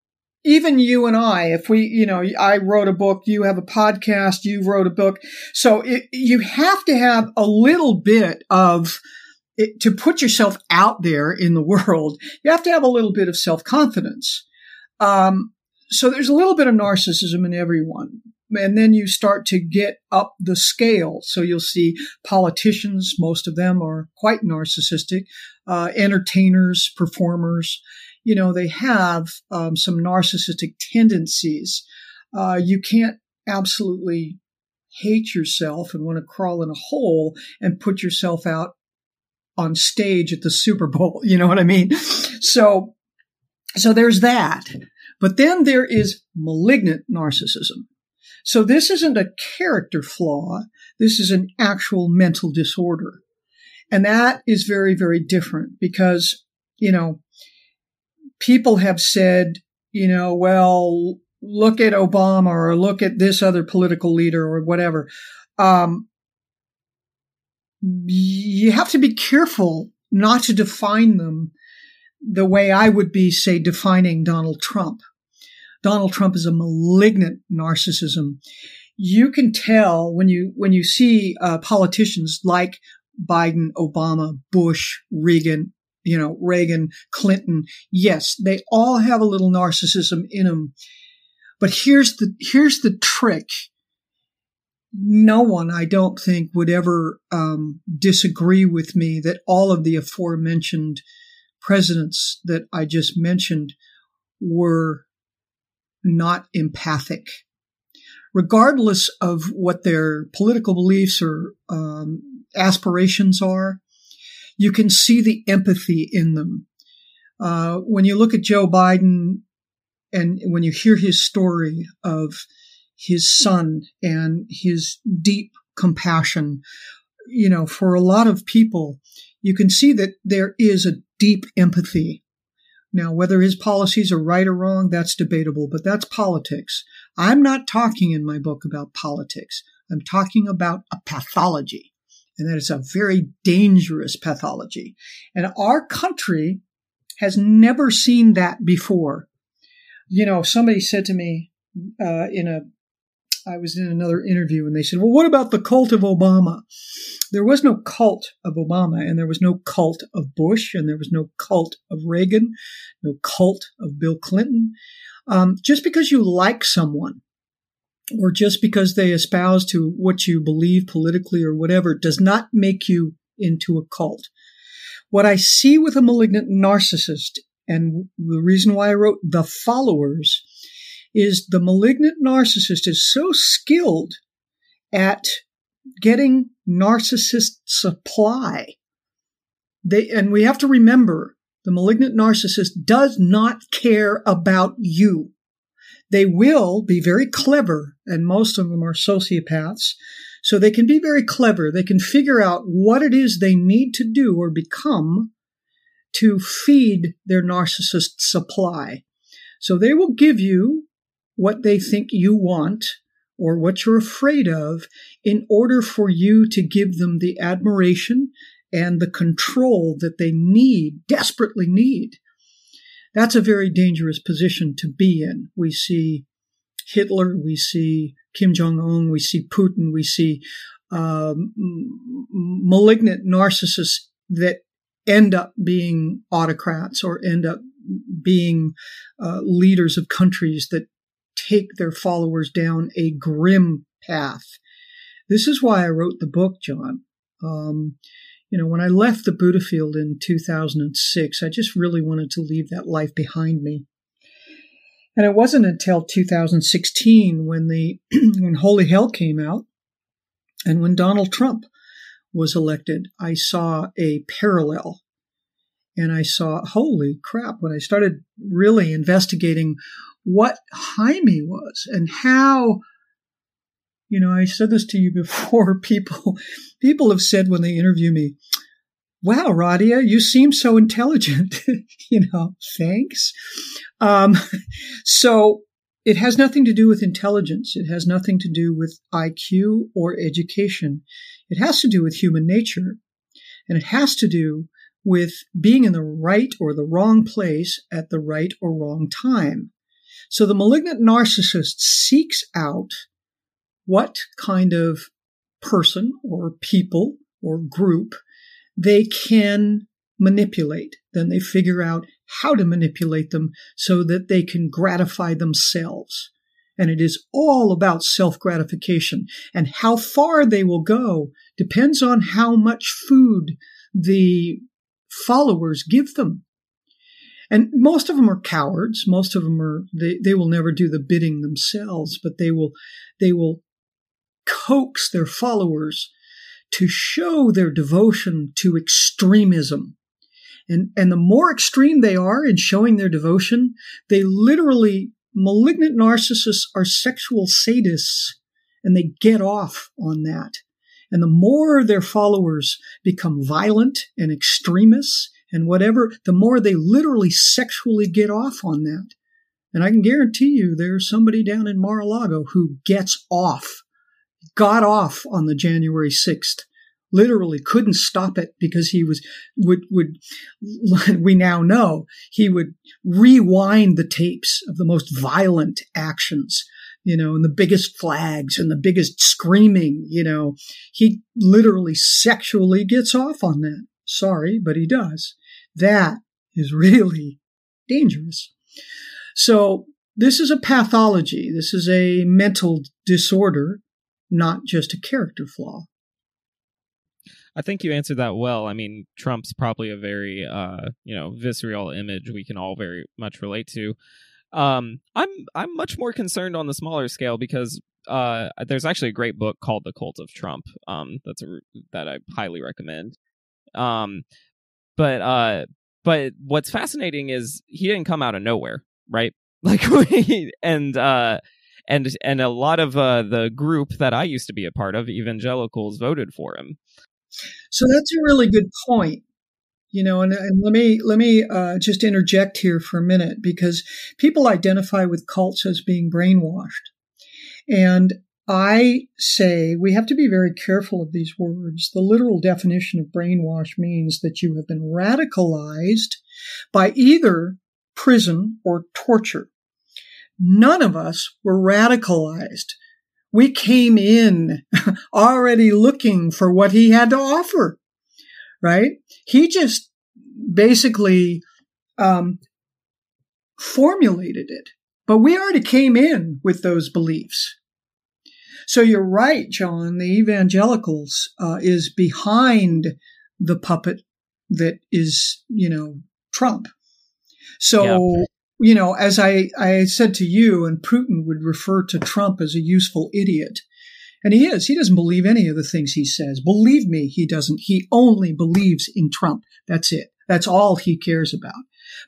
Speaker 2: even you and I, if we, you know, I wrote a book, you have a podcast, you wrote a book. So it, you have to have a little bit of it, to put yourself out there in the world. You have to have a little bit of self confidence. Um, so there's a little bit of narcissism in everyone. And then you start to get up the scale. So you'll see politicians, most of them are quite narcissistic, uh, entertainers, performers you know, they have um, some narcissistic tendencies. Uh, you can't absolutely hate yourself and want to crawl in a hole and put yourself out on stage at the Super Bowl. (laughs) You know what I mean? So, so there's that. But then there is malignant narcissism. So this isn't a character flaw. This is an actual mental disorder. And that is very, very different because, you know, people have said, you know, well, look at Obama or look at this other political leader or whatever. Um, you have to be careful not to define them the way I would be, say, defining Donald Trump. Donald Trump is a malignant narcissism. You can tell when you when you see uh, politicians like Biden, Obama, Bush, Reagan, you know, Reagan, Clinton. Yes, they all have a little narcissism in them. But here's the, here's the trick. No one, I don't think, would ever um, disagree with me that all of the aforementioned presidents that I just mentioned were not empathic. Regardless of what their political beliefs or um, aspirations are, you can see the empathy in them. Uh, when you look at Joe Biden and when you hear his story of his son and his deep compassion, you know, for a lot of people, you can see that there is a deep empathy. Now, whether his policies are right or wrong, that's debatable, but that's politics. I'm not talking in my book about politics. I'm talking about a pathology, and that is a very dangerous pathology. And our country has never seen that before. You know, somebody said to me uh, in a I was in another interview and they said, well, what about the cult of Obama? There was no cult of Obama and there was no cult of Bush and there was no cult of Reagan, no cult of Bill Clinton. Um, just because you like someone or just because they espouse to what you believe politically or whatever does not make you into a cult. What I see with a malignant narcissist and the reason why I wrote The Followers is the malignant narcissist is so skilled at getting narcissist supply. They, and we have to remember the malignant narcissist does not care about you. They will be very clever, and most of them are sociopaths. So they can be very clever. They can figure out what it is they need to do or become to feed their narcissist supply. So they will give you what they think you want or what you're afraid of in order for you to give them the admiration and the control that they need, desperately need. That's a very dangerous position to be in. We see Hitler, we see Kim Jong un, we see Putin, we see um, malignant narcissists that end up being autocrats or end up being uh, leaders of countries that take their followers down a grim path. This is why I wrote the book, John. Um, you know, when I left the Buddhafield in 2006, I just really wanted to leave that life behind me. And it wasn't until 2016 when the (clears throat) when Holy Hell came out and when Donald Trump was elected, I saw a parallel. And I saw, holy crap, when I started really investigating what Jaime was and how you know, I said this to you before. (laughs) People, people have said when they interview me, "Wow, Radhia, you seem so intelligent." (laughs) you know, thanks. Um, (laughs) so it has nothing to do with intelligence. It has nothing to do with IQ or education. It has to do with human nature, and it has to do with being in the right or the wrong place at the right or wrong time. So the malignant narcissist seeks out what kind of person or people or group they can manipulate. Then they figure out how to manipulate them so that they can gratify themselves. And it is all about self gratification. And how far they will go depends on how much food the followers give them. And most of them are cowards. Most of them are, they, they will never do the bidding themselves, but they will, they will coax their followers to show their devotion to extremism. And, and the more extreme they are in showing their devotion, they literally, malignant narcissists are sexual sadists and they get off on that. And the more their followers become violent and extremists and whatever, the more they literally sexually get off on that. And I can guarantee you there's somebody down in Mar-a-Lago who gets off, got off on the January 6th. Literally couldn't stop it because he was, would, would, (laughs) we now know he would rewind the tapes of the most violent actions you know, and the biggest flags and the biggest screaming, you know, he literally sexually gets off on that. Sorry, but he does. That is really dangerous. So this is a pathology. This is a mental disorder, not just a character flaw.
Speaker 1: I think you answered that well. I mean, Trump's probably a very, uh, you know, visceral image we can all very much relate to. Um, I'm I'm much more concerned on the smaller scale because uh, there's actually a great book called The Cult of Trump. Um, that's a that I highly recommend. Um, but uh, but what's fascinating is he didn't come out of nowhere, right? (laughs) Like, and uh, and and a lot of uh, the group that I used to be a part of, evangelicals, voted for him.
Speaker 2: So that's a really good point. You know, and, and let me let me uh, just interject here for a minute because people identify with cults as being brainwashed, and I say we have to be very careful of these words. The literal definition of brainwash means that you have been radicalized by either prison or torture. None of us were radicalized. We came in (laughs) already looking for what he had to offer, right? He just basically um, formulated it, but we already came in with those beliefs. So you're right, John. The evangelicals uh, is behind the puppet that is, you know, Trump. So. You know, as I, I said to you, and Putin would refer to Trump as a useful idiot. And he is. He doesn't believe any of the things he says. Believe me, he doesn't. He only believes in Trump. That's it. That's all he cares about.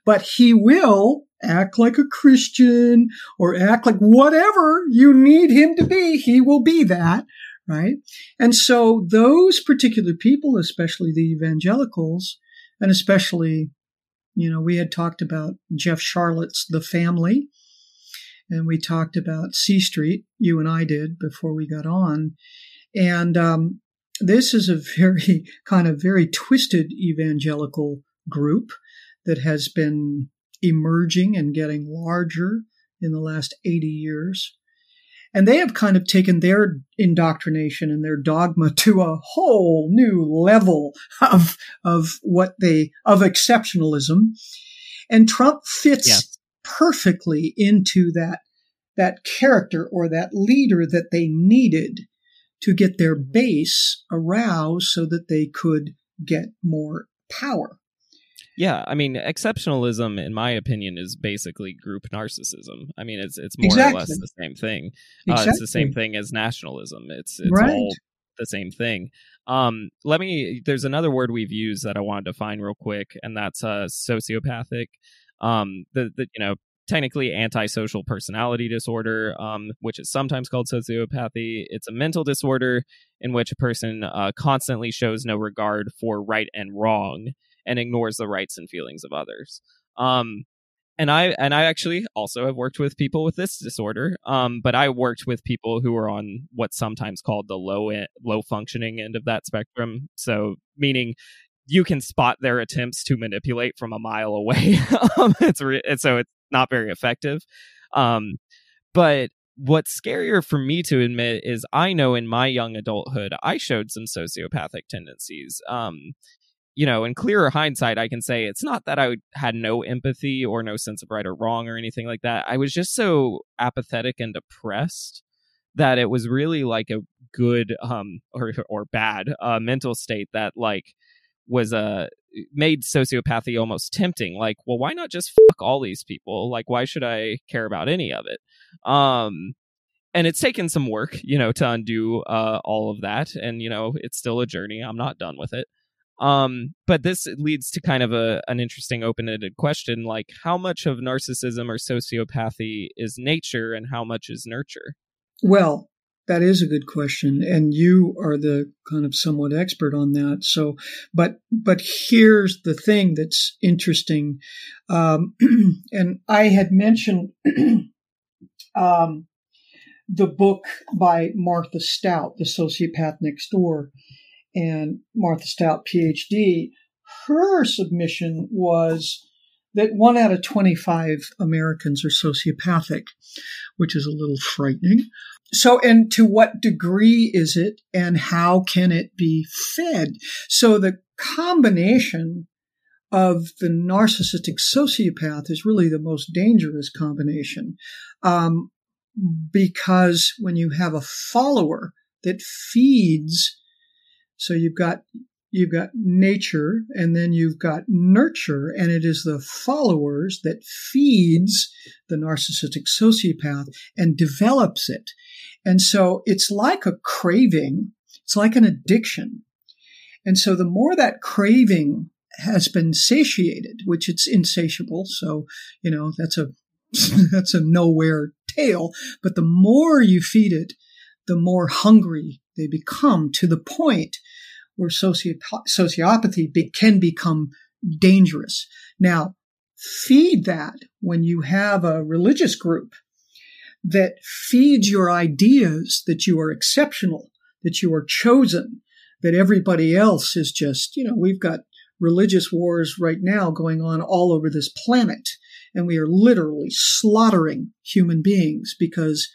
Speaker 2: But he will act like a Christian or act like whatever you need him to be. He will be that. Right. And so those particular people, especially the evangelicals and especially, you know, we had talked about Jeff Sharlet's The Family and we talked about C Street. You and I did before we got on. And, um, this is a very (laughs) kind of very twisted evangelical group that has been emerging and getting larger in the last 80 years. And they have kind of taken their indoctrination and their dogma (laughs) to a whole new level of, of what they, of exceptionalism. And Trump fits yeah. perfectly into that, that character or that leader that they needed to get their base aroused so that they could get more power.
Speaker 1: Yeah, I mean, exceptionalism, in my opinion, is basically group narcissism. I mean, it's it's more
Speaker 2: exactly.
Speaker 1: or less the same thing. Exactly. Uh, it's the same thing as nationalism. It's it's right. all the same thing. Um, let me. There's another word we've used that I wanted to find real quick, and that's uh, sociopathic. Um, the the you know technically antisocial personality disorder, um, which is sometimes called sociopathy. It's a mental disorder in which a person uh, constantly shows no regard for right and wrong and ignores the rights and feelings of others. Um, and I and I actually also have worked with people with this disorder. Um, but I worked with people who are on what's sometimes called the low low functioning end of that spectrum. So meaning you can spot their attempts to manipulate from a mile away. (laughs) um, it's re- so it's not very effective. Um, but what's scarier for me to admit is I know in my young adulthood I showed some sociopathic tendencies. Um, you know, in clearer hindsight, I can say it's not that I had no empathy or no sense of right or wrong or anything like that. I was just so apathetic and depressed that it was really like a good um or or bad uh mental state that like was a uh, made sociopathy almost tempting. Like well why not just fuck all these people? Like why should i care about any of it? Um and it's taken some work you know to undo uh all of that. And you know it's still a journey. I'm not done with it um, but this leads to kind of a an interesting open-ended question, like how much of narcissism or sociopathy is nature and how much is nurture?
Speaker 2: Well, that is a good question, and you are the kind of somewhat expert on that. So, but but here's the thing that's interesting, um, (clears throat) and I had mentioned (clears throat) um, the book by Martha Stout, The Sociopath Next Door, and Martha Stout, PhD, her submission was that one out of 25 Americans are sociopathic, which is a little frightening. So, and to what degree is it and how can it be fed? So the combination of the narcissistic sociopath is really the most dangerous combination. Um, because when you have a follower that feeds so you've got you've got nature and then you've got nurture and it is the followers that feeds the narcissistic sociopath and develops it. And so it's like a craving. It's like an addiction. And so the more that craving has been satiated which it's insatiable so you know that's a (laughs) that's a nowhere tale but the more you feed it the more hungry they become to the point where sociop- sociopathy be- can become dangerous. Now, feed that when you have a religious group that feeds your ideas that you are exceptional, that you are chosen, that everybody else is just, you know, we've got religious wars right now going on all over this planet, and we are literally slaughtering human beings because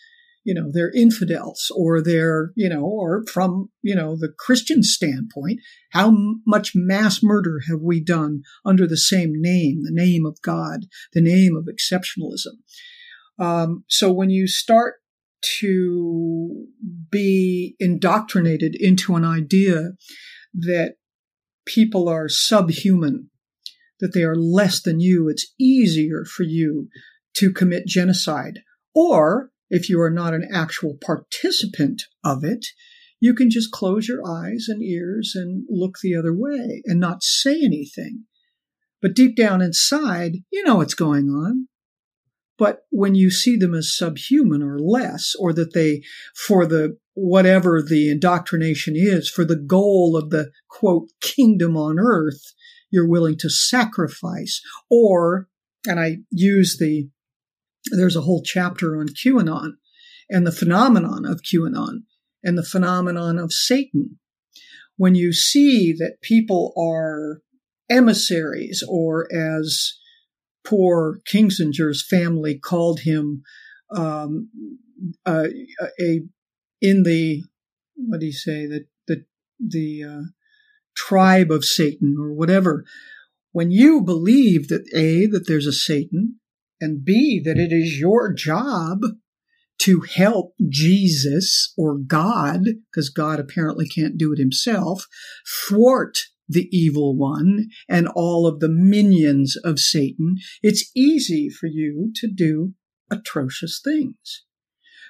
Speaker 2: you know, they're infidels or they're, you know, or from, you know, the Christian standpoint, how much mass murder have we done under the same name, the name of God, the name of exceptionalism? Um, so when you start to be indoctrinated into an idea that people are subhuman, that they are less than you, it's easier for you to commit genocide or if you are not an actual participant of it, you can just close your eyes and ears and look the other way and not say anything. But deep down inside, you know what's going on. But when you see them as subhuman or less, or that they, for the whatever the indoctrination is, for the goal of the quote kingdom on earth, you're willing to sacrifice, or, and I use the there's a whole chapter on QAnon and the phenomenon of QAnon and the phenomenon of Satan. When you see that people are emissaries, or as poor Kinzinger's family called him, um, uh, a in the what do you say the the the uh, tribe of Satan or whatever. When you believe that a that there's a Satan and B, that it is your job to help Jesus or God, because God apparently can't do it himself, thwart the evil one and all of the minions of Satan, it's easy for you to do atrocious things.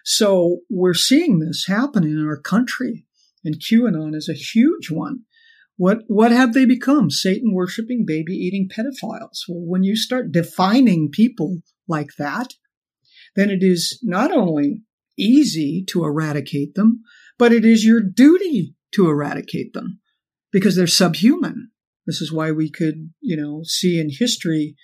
Speaker 2: So we're seeing this happen in our country, and QAnon is a huge one. What what have they become? Satan worshiping, baby eating pedophiles. Well, when you start defining people like that, then it is not only easy to eradicate them, but it is your duty to eradicate them because they're subhuman. This is why we could, you know, see in history,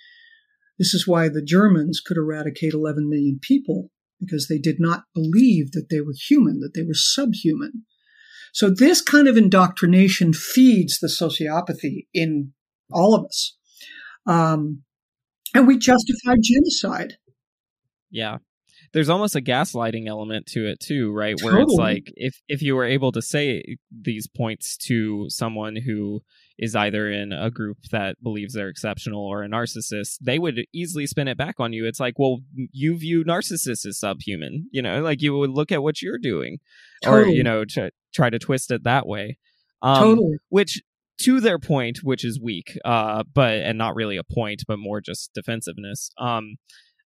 Speaker 2: this is why the Germans could eradicate 11 million people because they did not believe that they were human, that they were subhuman. So this kind of indoctrination feeds the sociopathy in all of us. Um, and we justify genocide.
Speaker 1: Yeah. There's almost a gaslighting element to it too, right? Totally. Where it's like if if you were able to say these points to someone who is either in a group that believes they're exceptional or a narcissist, they would easily spin it back on you. It's like, well, you view narcissists as subhuman, you know, like you would look at what you're doing, totally. or you know, to try to twist it that way. Um, totally. Which to their point, which is weak, uh, but and not really a point, but more just defensiveness. Um,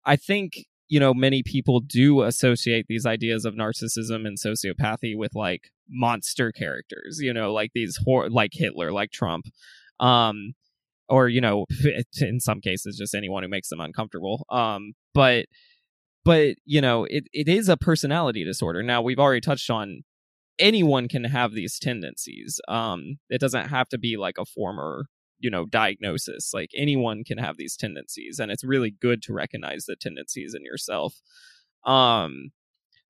Speaker 1: I think you know many people do associate these ideas of narcissism and sociopathy with like monster characters, you know, like these hor- like Hitler, like Trump, um, or you know, (laughs) in some cases, just anyone who makes them uncomfortable. Um, but but you know, it, it is a personality disorder. Now we've already touched on anyone can have these tendencies. Um, it doesn't have to be like a former, you know, diagnosis. Like anyone can have these tendencies, and it's really good to recognize the tendencies in yourself. Um,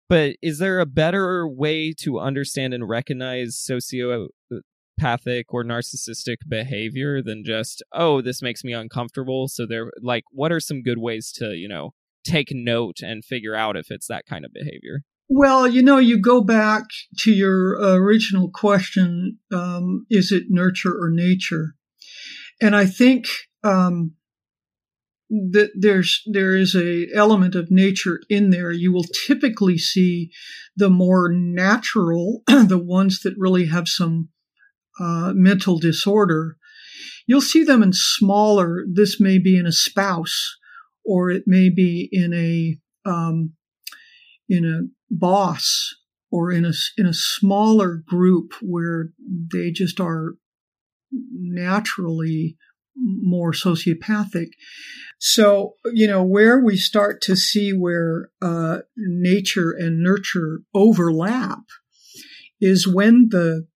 Speaker 1: but is there a better way to understand and recognize sociopathic or narcissistic behavior than just, oh, this makes me uncomfortable? So there, like, what are some good ways to, you know, take note and figure out if it's that kind of behavior?
Speaker 2: Well, you know, you go back to your original question um, is it nurture or nature? And I think um, that there's there is a element of nature in there. You will typically see the more natural, (clears throat) the ones that really have some uh, mental disorder, you'll see them in smaller. This may be in a spouse, or it may be in a um, in a boss, or in a in a smaller group where they just are naturally more sociopathic. So, you know, where we start to see where uh, nature and nurture overlap is when the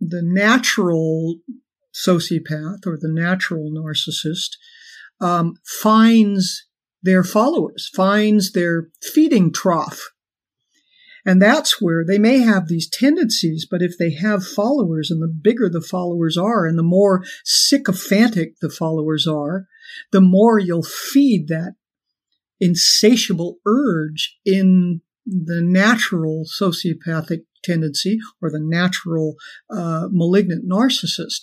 Speaker 2: the natural sociopath or the natural narcissist um, finds their followers, finds their feeding trough. And that's where they may have these tendencies, but if they have followers and the bigger the followers are and the more sycophantic the followers are, the more you'll feed that insatiable urge in the natural sociopathic tendency or the natural uh, malignant narcissist.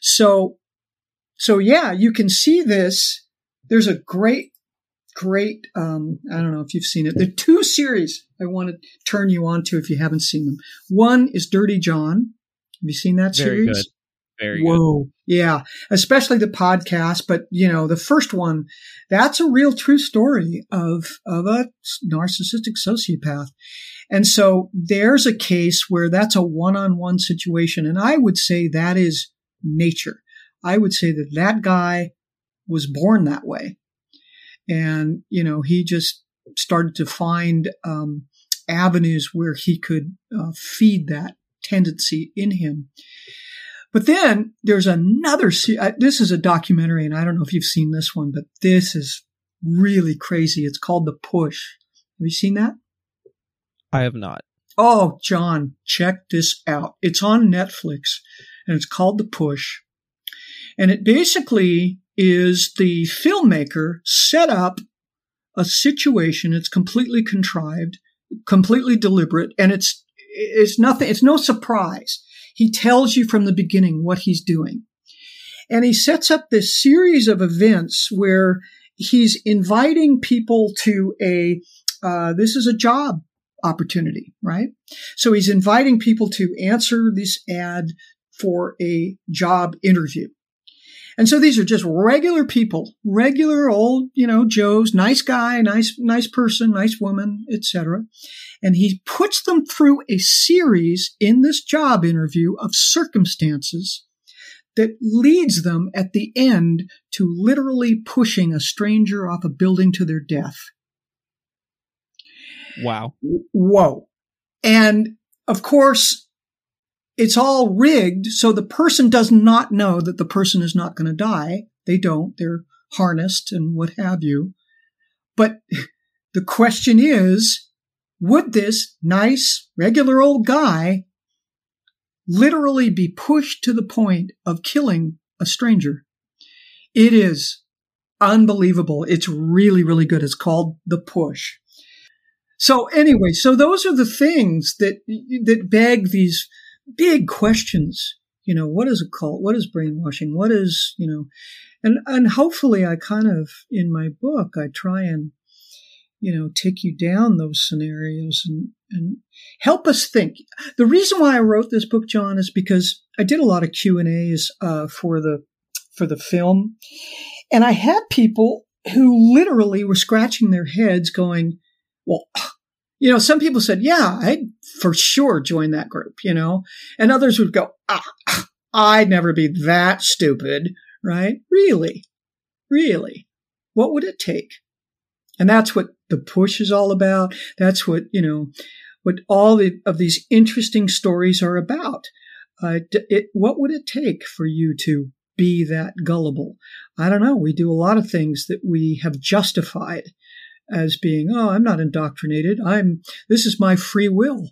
Speaker 2: So, so yeah, you can see this. There's a great, great. Um, I don't know if you've seen it. There are two series I want to turn you on to if you haven't seen them. One is Dirty John. Have you seen that series?
Speaker 1: Very
Speaker 2: series?
Speaker 1: Good. Very good.
Speaker 2: Whoa.
Speaker 1: good.
Speaker 2: Yeah. Especially the podcast. But, you know, the first one, that's a real true story of, of a narcissistic sociopath. And so there's a case where that's a one on one situation. And I would say that is nature. I would say that that guy was born that way. And, you know, he just started to find um, avenues where he could uh, feed that tendency in him. But then there's another. This is a documentary, and I don't know if you've seen this one, but this is really crazy. It's called The Push. Have you seen that?
Speaker 1: I have not.
Speaker 2: Oh, John, check this out. It's on Netflix, and it's called The Push. And it basically is the filmmaker set up a situation. It's completely contrived, completely deliberate, and it's it's nothing. It's no surprise. He tells you from the beginning what he's doing. And he sets up this series of events where he's inviting people to a, uh, this is a job opportunity, right? So he's inviting people to answer this ad for a job interview. And so these are just regular people, regular old, you know, Joes, nice guy, nice, nice person, nice woman, etc. And he puts them through a series in this job interview of circumstances that leads them at the end to literally pushing a stranger off a building to their death.
Speaker 1: Wow.
Speaker 2: Whoa. And of course, it's all rigged so the person does not know that the person is not going to die. They don't. They're harnessed and what have you. But (laughs) the question is, would this nice, regular old guy literally be pushed to the point of killing a stranger? It is unbelievable. It's really, really good. It's called The Push. So anyway, so those are the things that, that beg these big questions. You know, what is a cult? What is brainwashing? What is, you know, and, and hopefully I kind of, in my book, I try and, you know, take you down those scenarios and, and help us think. The reason why I wrote this book, John, is because I did a lot of Q and A's, uh, for the, for the film. And I had people who literally were scratching their heads going, well, you know, some people said, yeah, I'd for sure join that group, you know, and others would go, ah, I'd never be that stupid, right? Really? Really? What would it take? And that's what the push is all about. That's what, you know, what all the, of these interesting stories are about. Uh, it, what would it take for you to be that gullible? I don't know. We do a lot of things that we have justified as being, oh, I'm not indoctrinated. I'm, this is my free will.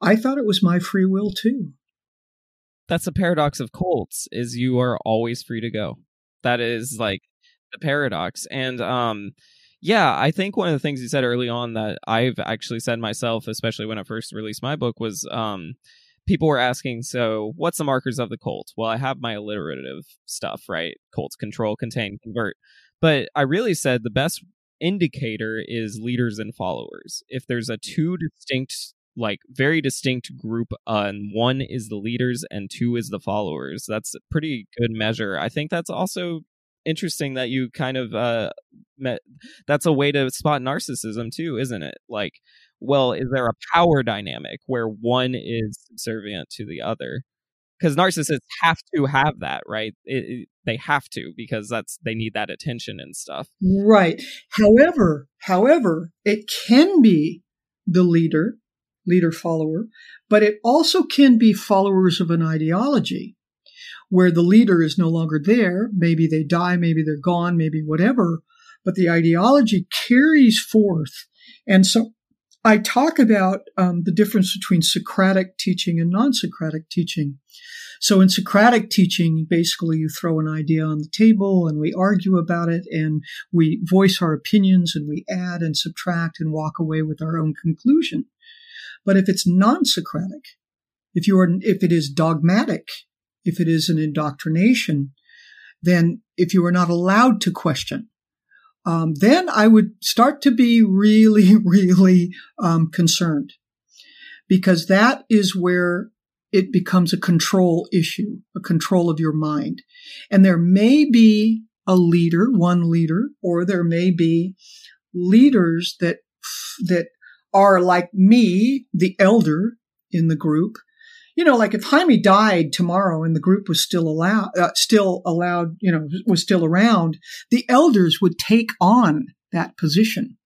Speaker 2: I thought it was my free will too.
Speaker 1: That's the paradox of cults is you are always free to go. That is like the paradox. And, um, yeah, I think one of the things you said early on that I've actually said myself, especially when I first released my book, was um, people were asking, so what's the markers of the cult? Well, I have my alliterative stuff, right? Cults control, contain, convert. But I really said the best indicator is leaders and followers. If there's a two distinct like very distinct group uh, and one is the leaders and two is the followers that's a pretty good measure. I think that's also interesting that you kind of uh met that's a way to spot narcissism too isn't it? Like well is there a power dynamic where one is subservient to the other because narcissists have to have that right? It, it, they have to because that's they need that attention and stuff.
Speaker 2: Right. However however it can be the leader leader follower but it also can be followers of an ideology where the leader is no longer there. Maybe they die maybe they're gone maybe whatever but the ideology carries forth. And so I talk about um, the difference between Socratic teaching and non Socratic teaching. So in Socratic teaching, basically you throw an idea on the table and we argue about it and we voice our opinions and we add and subtract and walk away with our own conclusion. But if it's non-Socratic, if you are, if it is dogmatic, if it is an indoctrination, then if you are not allowed to question, um, then I would start to be really, (laughs) really um, concerned because that is where it becomes a control issue, a control of your mind. And there may be a leader, one leader, or there may be leaders that, that are like me, the elder in the group. You know, like if Jaime died tomorrow and the group was still allowed, uh, still allowed, you know, was still around, the elders would take on that position.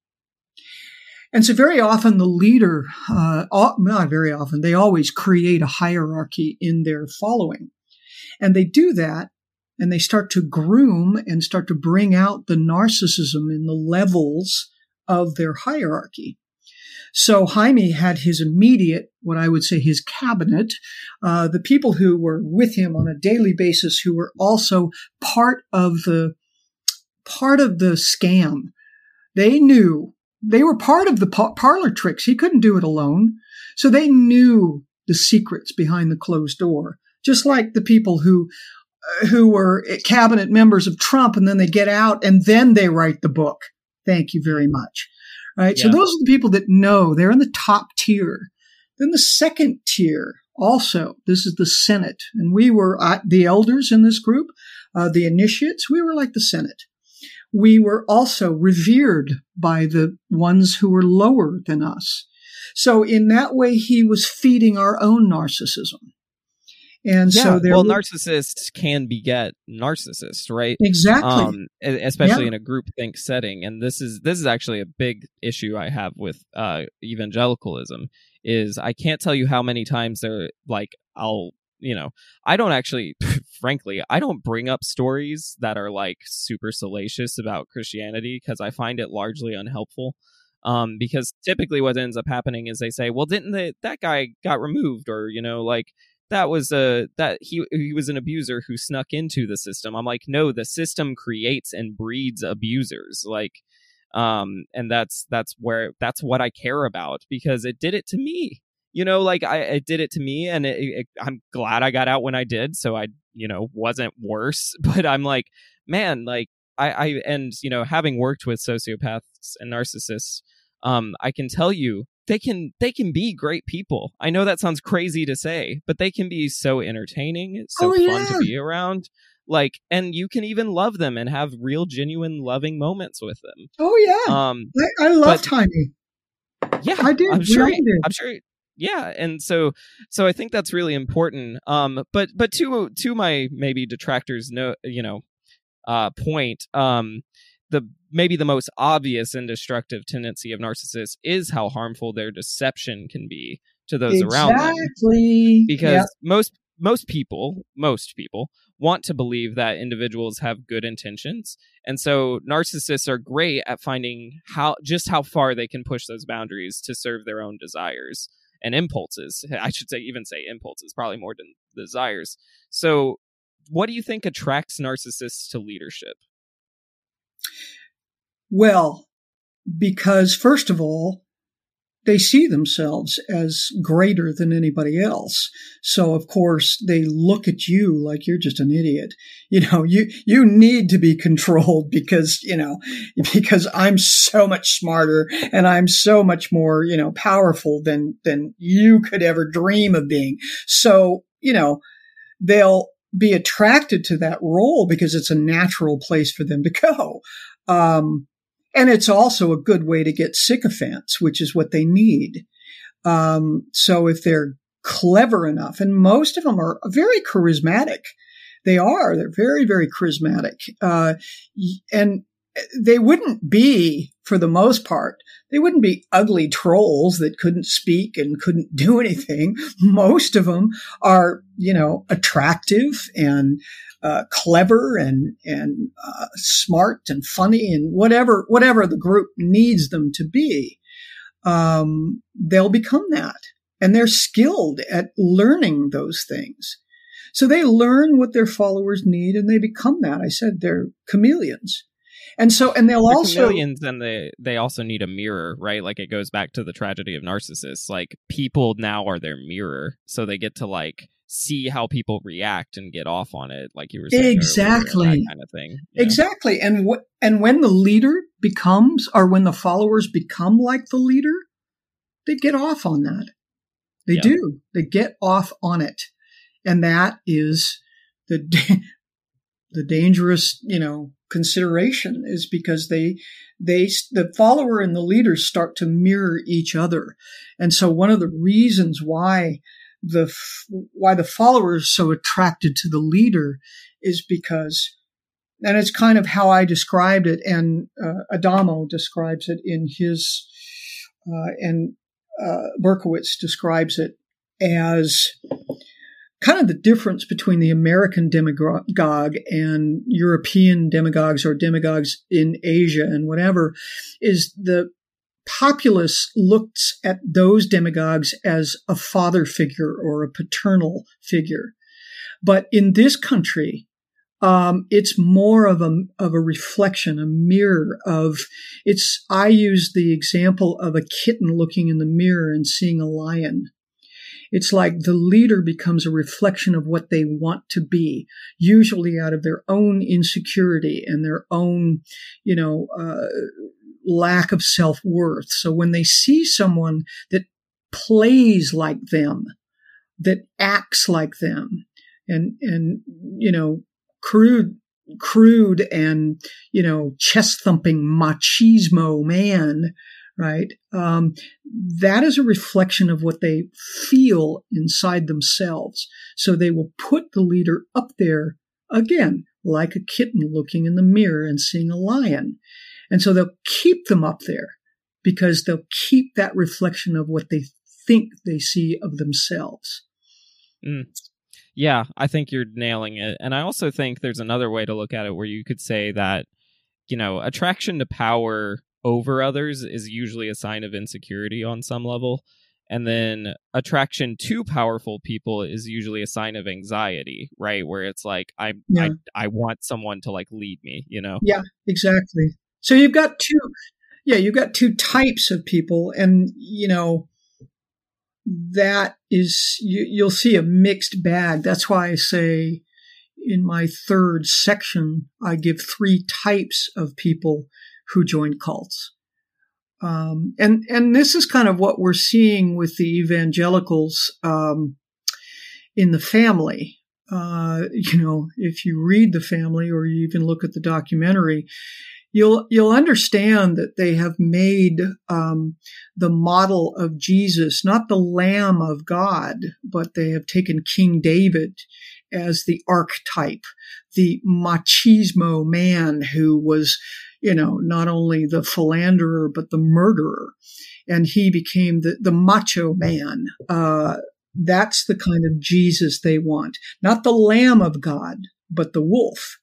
Speaker 2: And so very often the leader, uh, not very often, they always create a hierarchy in their following. And they do that and they start to groom and start to bring out the narcissism in the levels of their hierarchy. So Jaime had his immediate, what I would say his cabinet, uh, the people who were with him on a daily basis who were also part of the, part of the scam. They knew they were part of the parlor tricks. He couldn't do it alone. So they knew the secrets behind the closed door, just like the people who uh, who were cabinet members of Trump and then they get out and then they write the book. Thank you very much. Right. Yeah. So those are the people that know they're in the top tier. Then the second tier also, this is the Senate. And we were uh, the elders in this group, uh, the initiates. We were like the Senate we were also revered by the ones who were lower than us. So in that way, he was feeding our own narcissism. And yeah, so there
Speaker 1: well, narcissists can beget narcissists, right?
Speaker 2: Exactly. Um,
Speaker 1: especially yeah. in a group think setting. And this is this is actually a big issue I have with uh, evangelicalism. Is I can't tell you how many times they're like I'll you know, I don't actually, (laughs) frankly, I don't bring up stories that are like super salacious about Christianity because I find it largely unhelpful. Um, because typically what ends up happening is they say, well, didn't the, that guy got removed or, you know, like that was a, that he, he was an abuser who snuck into the system. I'm like, no, the system creates and breeds abusers. Like, um, and that's, that's where, that's what I care about because it did it to me you know like i it did it to me and it, it, i'm glad i got out when i did so i you know wasn't worse (laughs) but i'm like man like i i and you know having worked with sociopaths and narcissists um i can tell you they can they can be great people. I know that sounds crazy to say but they can be so entertaining it's so oh, fun to be around. Like and you can even love them and have real genuine loving moments with them.
Speaker 2: Oh yeah. Um i, I love Jaime
Speaker 1: yeah i did i'm sure i'm sure yeah and so so i think that's really important. Um but but to to my maybe detractors no you know uh point um the maybe the most obvious and destructive tendency of narcissists is how harmful their deception can be to those
Speaker 2: exactly.
Speaker 1: around them Exactly. because yep. most most people most people want to believe that individuals have good intentions and so narcissists are great at finding how just how far they can push those boundaries to serve their own desires and impulses. (laughs) I should say, even say impulses, probably more than desires. So, what do you think attracts narcissists to leadership?
Speaker 2: Well, because first of all, they see themselves as greater than anybody else. So of course they look at you like you're just an idiot. (laughs) You know, you, you need to be controlled (laughs) because, you know, because I'm so much smarter and I'm so much more, you know, powerful than, than you could ever dream of being. So, you know, they'll be attracted to that role because it's a natural place for them to go. Um, and it's also a good way to get sycophants, which is what they need. Um, so if they're clever enough, and most of them are very charismatic, they are, they're very, very charismatic. Uh, and they wouldn't be, for the most part, they wouldn't be ugly trolls that couldn't speak and couldn't (laughs) do anything. Most of them are, you know, attractive and uh, clever and and uh, smart and funny and whatever whatever the group needs them to be, um, they'll become that, and they're skilled at learning those things. So they learn what their followers need, and they become that. I said they're chameleons. And so, and they'll
Speaker 1: They're
Speaker 2: also
Speaker 1: chameleons, and they they also need a mirror, right? Like it goes back to the tragedy of narcissists. Like people now are their mirror, so they get to like see how people react and get off on it, like you were saying,
Speaker 2: exactly
Speaker 1: earlier, that kind of thing. Yeah.
Speaker 2: Exactly, and what and when the leader becomes, or when the followers become like the leader, they get off on that. They
Speaker 1: Yeah.
Speaker 2: do. They get off on it, and that is the da- (laughs) the dangerous, you know, consideration is because they they the follower and the leaders start to mirror each other, and so one of the reasons why the why the follower is so attracted to the leader is because and it's kind of how I described it, and uh, Adorno describes it in his, uh, and uh, Berkowitz describes it as kind of the difference between the American demagogue and European demagogues or demagogues in Asia and whatever is the populace looks at those demagogues as a father figure or a paternal figure. But in this country, um, it's more of a of a reflection, a mirror of it's. I use the example of a kitten looking in the mirror and seeing a lion. It's like the leader becomes a reflection of what they want to be, usually out of their own insecurity and their own, you know, uh, lack of self worth. So when they see someone that plays like them, that acts like them, and and you know, crude crude and you know chest thumping machismo man right? Um, that is a reflection of what they feel inside themselves. So they will put the leader up there again like a kitten looking in the mirror and seeing a lion. And so they'll keep them up there because they'll keep that reflection of what they think they see of themselves.
Speaker 1: Yeah, I think you're nailing it. And I also think there's another way to look at it where you could say that, you know, attraction to power over others is usually a sign of insecurity on some level. And then attraction to powerful people is usually a sign of anxiety, right? Where it's like I
Speaker 2: Yeah.
Speaker 1: I I want someone to like lead me, you know.
Speaker 2: Yeah, exactly. So you've got two, yeah, you've got two types of people, and you know that is you, you'll see a mixed bag. That's why I say in my third section I give three types of people who join cults. Um, and and this is kind of what we're seeing with the evangelicals um, in the family. Uh, you know, if you read the family or you even look at the documentary, you'll you'll understand that they have made um, the model of Jesus not the Lamb of God, but they have taken King David as the archetype, the machismo man who was, you know, not only the philanderer but the murderer, and he became the the macho man. Uh, that's the kind of Jesus they want, not the Lamb of God, but the wolf.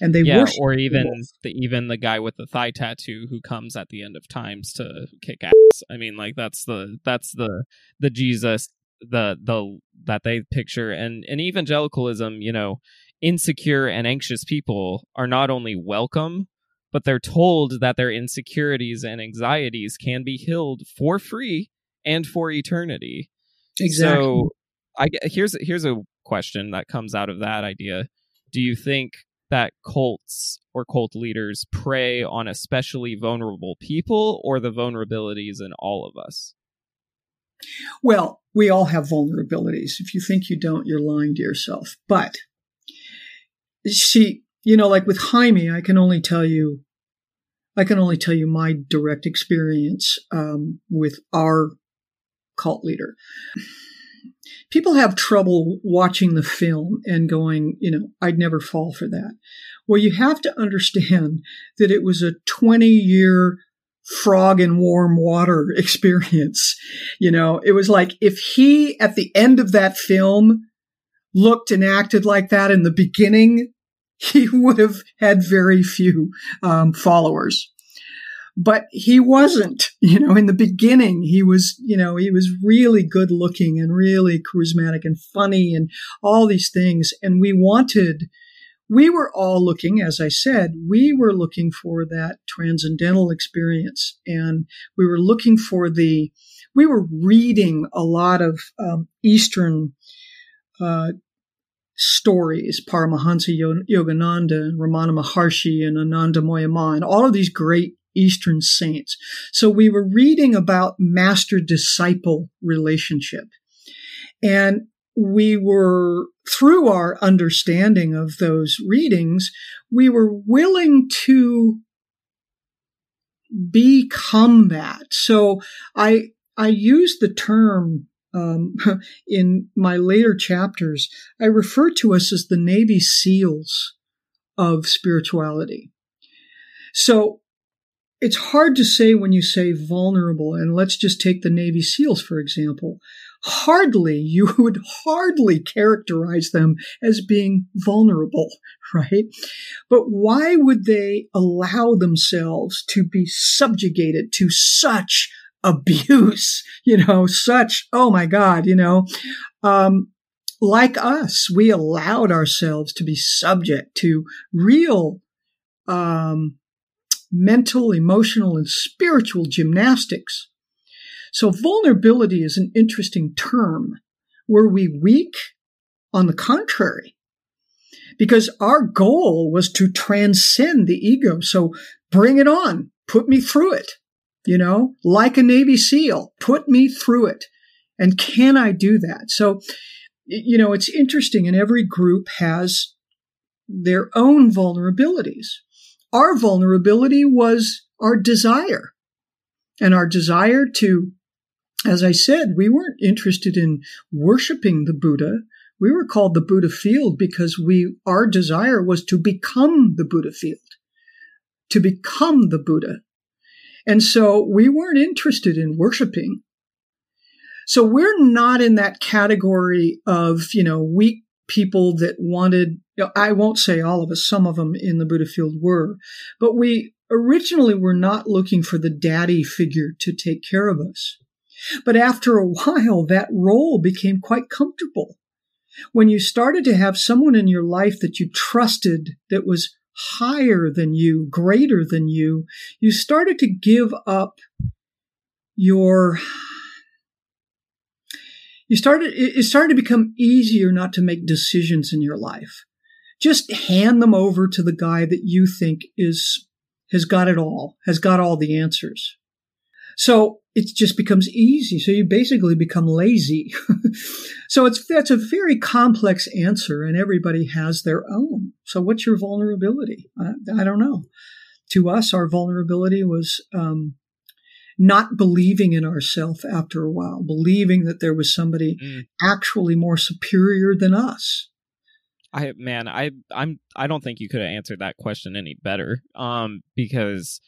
Speaker 2: And they
Speaker 1: yeah, or even
Speaker 2: wolf.
Speaker 1: the even the guy with the thigh tattoo who comes at the end of times to kick ass. I mean, like that's the that's the the Jesus the the that they picture and and evangelicalism, you know, insecure and anxious people are not only welcome, but they're told that their insecurities and anxieties can be healed for free and for eternity.
Speaker 2: Exactly.
Speaker 1: So I here's here's a question that comes out of that idea. Do you think that cults or cult leaders prey on especially vulnerable people or the vulnerabilities in all of us?
Speaker 2: Well, we all have vulnerabilities. If you think you don't, you're lying to yourself. But see, you know, like with Jaime, I can only tell you, I can only tell you my direct experience um, with our cult leader. People have trouble watching the film and going, you know, I'd never fall for that. Well, you have to understand that it was a 20 year frog in warm water (laughs) experience. You know, it was like if he at the end of that film looked and acted like that in the beginning, (laughs) he would have had very few um, followers. But he wasn't, (laughs) you know, in the beginning, he was, you know, he was really good looking and really charismatic and funny and all these things. And we wanted, we were all looking, as I said, we were looking for that transcendental experience. And we were looking for the, we were reading a lot of um, Eastern uh, stories, Paramahansa Yogananda and Ramana Maharshi and Anandamayi Ma and all of these great Eastern saints. So we were reading about master disciple relationship. And we were, through our understanding of those readings, we were willing to become that. So I, I use the term um, (laughs) in my later chapters. I refer to us as the Navy SEALs of spirituality. So it's hard to say when you say vulnerable, and let's just take the Navy SEALs, for example hardly, (laughs) you would hardly characterize them as being vulnerable, (laughs) right? But why would they allow themselves to be subjugated to such abuse, (laughs) you know, such, oh my God, you know, um, like us, we allowed ourselves to be subject to real, um, mental, emotional, and spiritual gymnastics so vulnerability is an interesting term. Were we weak? On the contrary, because our goal was to transcend the ego. So bring it on. Put me through it. You know, like a Navy SEAL, put me through it. And can I do that? So, you know, it's interesting and every group has their own vulnerabilities. Our vulnerability was our desire and our desire to as I said, we weren't interested in worshiping the Buddha. We were called the Buddhafield because we, our desire was to become the Buddhafield, to become the Buddha. And so we weren't interested in worshiping. So we're not in that category of, you know, weak people that wanted, you know, I won't say all of us, some of them in the Buddhafield were, but we originally were not looking for the daddy figure to take care of us. But after a (laughs) while, that role became quite comfortable. When you started to have someone in your life that you trusted that was higher than you, greater than you, you started to give up your you started it started to become easier not to make decisions in your life. Just hand them over to the guy that you think is has got it all has got all the answers. So it just becomes easy. So you basically become lazy. (laughs) so it's that's a very complex answer, and everybody has their own. So what's your vulnerability? I, I don't know. To us, our vulnerability was um, not believing in ourselves after a while, believing that there was somebody mm. actually more superior than us.
Speaker 1: I man, I I'm I don't think you could have answered that question any better. Um, because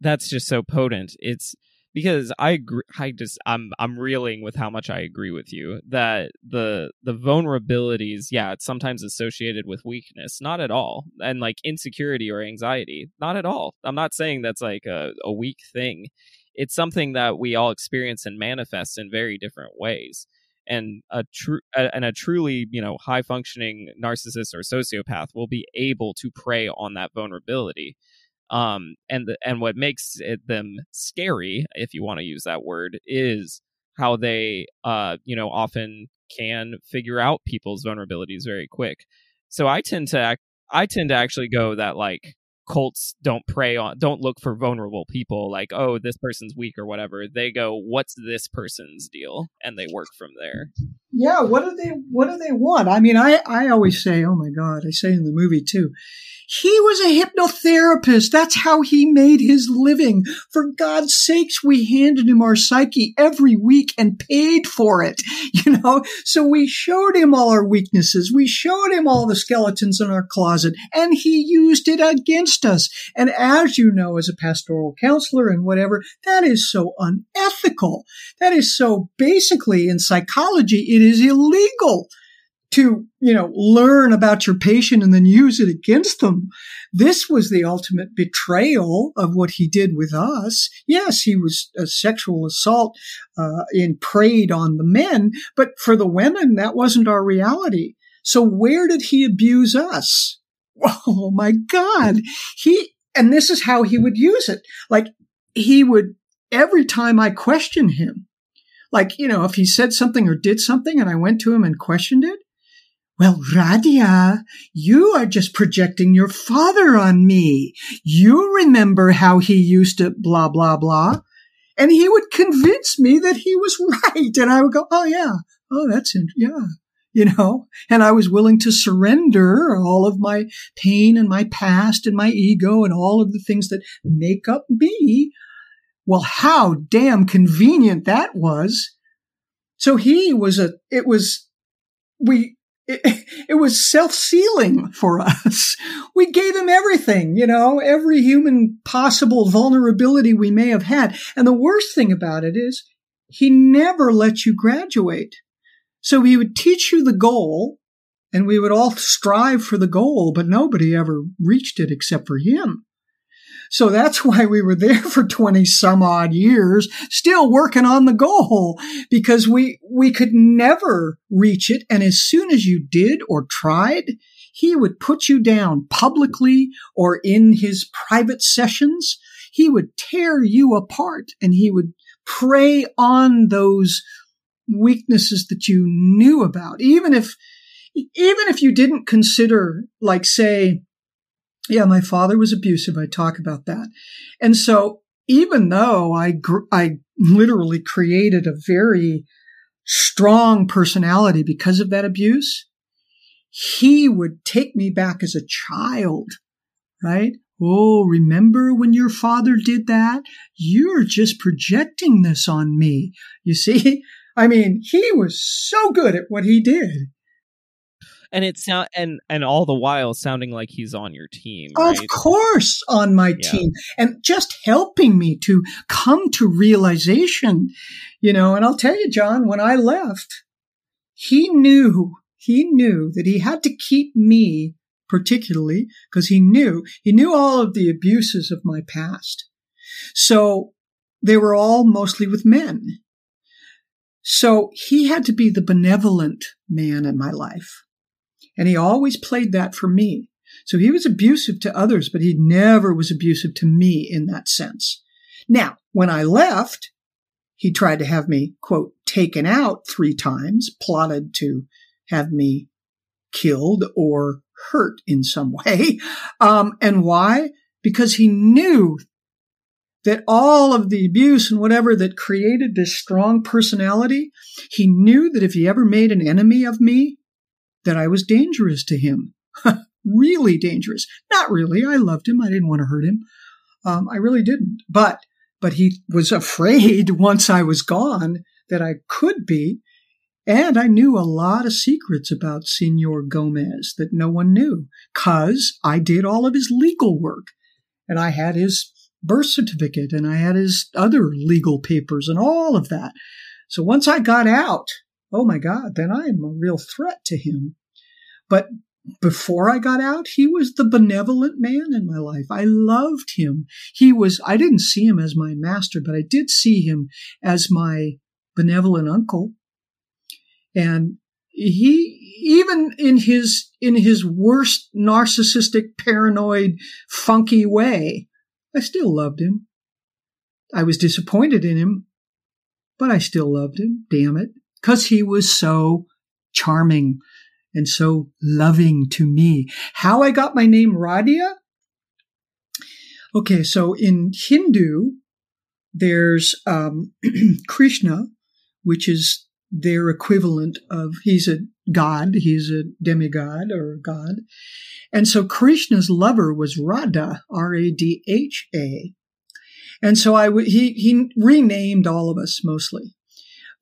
Speaker 1: that's just so potent. It's because I agree. I just I'm I'm reeling with how much I agree with you that the the vulnerabilities, yeah, it's sometimes associated with weakness, not at all, and like insecurity or anxiety, not at all. I'm not saying that's like a, a weak thing. It's something that we all experience and manifest in very different ways. And a true and a truly you know high functioning narcissist or sociopath will be able to prey on that vulnerability um, and the, and what makes it, them scary, if you want to use that word, is how they uh you know often can figure out people's vulnerabilities very quick. So I tend to act, I tend to actually go that like cults don't prey on don't look for vulnerable people like oh this person's weak or whatever they go what's this person's deal and they work from there
Speaker 2: yeah what do they what do they want i mean i i always say oh my god i say in the movie too he was a hypnotherapist. That's how he made his living. For God's sakes, we handed him our psyche every week and paid for it. (laughs) You know, so we showed him all our weaknesses. We showed him all the skeletons in our closet and he used it against us. And as you know, as a pastoral counselor and whatever, that is so unethical. That is so basically in psychology, it is illegal to, you know, learn about your patient and then use it against them. This was the ultimate betrayal of what he did with us. Yes, he was a sexual assault, uh, and preyed on the men, but for the women, that wasn't our reality. So where did he abuse us? Oh my God. He, and this is how he would use it. Like he would, every time I questioned him, like, you know, if he said something or did something and I went to him and questioned it, well, Radhia, you are just projecting your father on me. You remember how he used to blah, blah, blah. And he would convince me that he was (laughs) right. And I would go, oh, yeah. Oh, that's, in- yeah. You know, and I was willing to surrender all of my pain and my past and my ego and all of the things that make up me. Well, how damn convenient that was. So he was a, it was, we, it, (laughs) it was self-sealing for us. We gave him everything, you know, every human possible vulnerability we may have had. And the worst thing about it is he never let you graduate. So he would teach you the goal and we would all strive for the goal, but nobody ever reached it except for him. So that's (laughs) why we were there for 20 some odd years, still working on the goal because we, we could never reach it. And as soon as you did or tried, he would put you down publicly or in his private sessions. He would tear you apart and he would prey on those weaknesses that you knew about. Even if, even if you didn't consider, like, say, yeah, my father was abusive. I talk about that. And so even though I, gr- I literally created a very strong personality because of that abuse, he would take me back as a child, right? Oh, remember when your father did that? You're just projecting this on me. You see? I mean, he was so good at what he did
Speaker 1: and it's sound and and all the while sounding like he's on your team.
Speaker 2: Right? Of course, on my yeah. team, and just helping me to come to realization. You know, and I'll tell you, John, when I left, he knew he knew that he had to keep me particularly because he knew he knew all of the abuses of my past. So they were all mostly with men. So he had to be the benevolent man in my life. And he always played that for me. So he was abusive to others, but he never was abusive to me in that sense. Now, when I left, he tried to have me, quote, taken out three times, plotted to have me killed or hurt in some (laughs) way. Um, and why? Because he knew that all of the abuse and whatever that created this strong personality, he knew that if he ever made an enemy of me, that I was dangerous to him. (laughs) really dangerous. Not really. I loved him. I didn't want to hurt him. Um, I really didn't. But, but he was afraid (laughs) once I was gone that I could be. And I knew a lot of secrets about Senor Gomez that no one knew because I did all of his legal work and I had his birth certificate and I had his other legal papers and all of that. So once I got out, oh my God, then I am a real threat to him. But before I got out, he was the benevolent man in my life. I loved him. He was, I didn't see him as my master, but I did see him as my benevolent uncle. And he, even in his, in his worst narcissistic, paranoid, funky way, I still loved him. I was disappointed in him but I still loved him, damn it, because he was so charming and so loving to me. How I got my name Radhia? Okay, so in Hindu, there's um, (clears throat) Krishna, which is their equivalent of he's a god, he's a demigod or god. And so Krishna's lover was Radha, R A D H A. And so I w- he he renamed all of us mostly.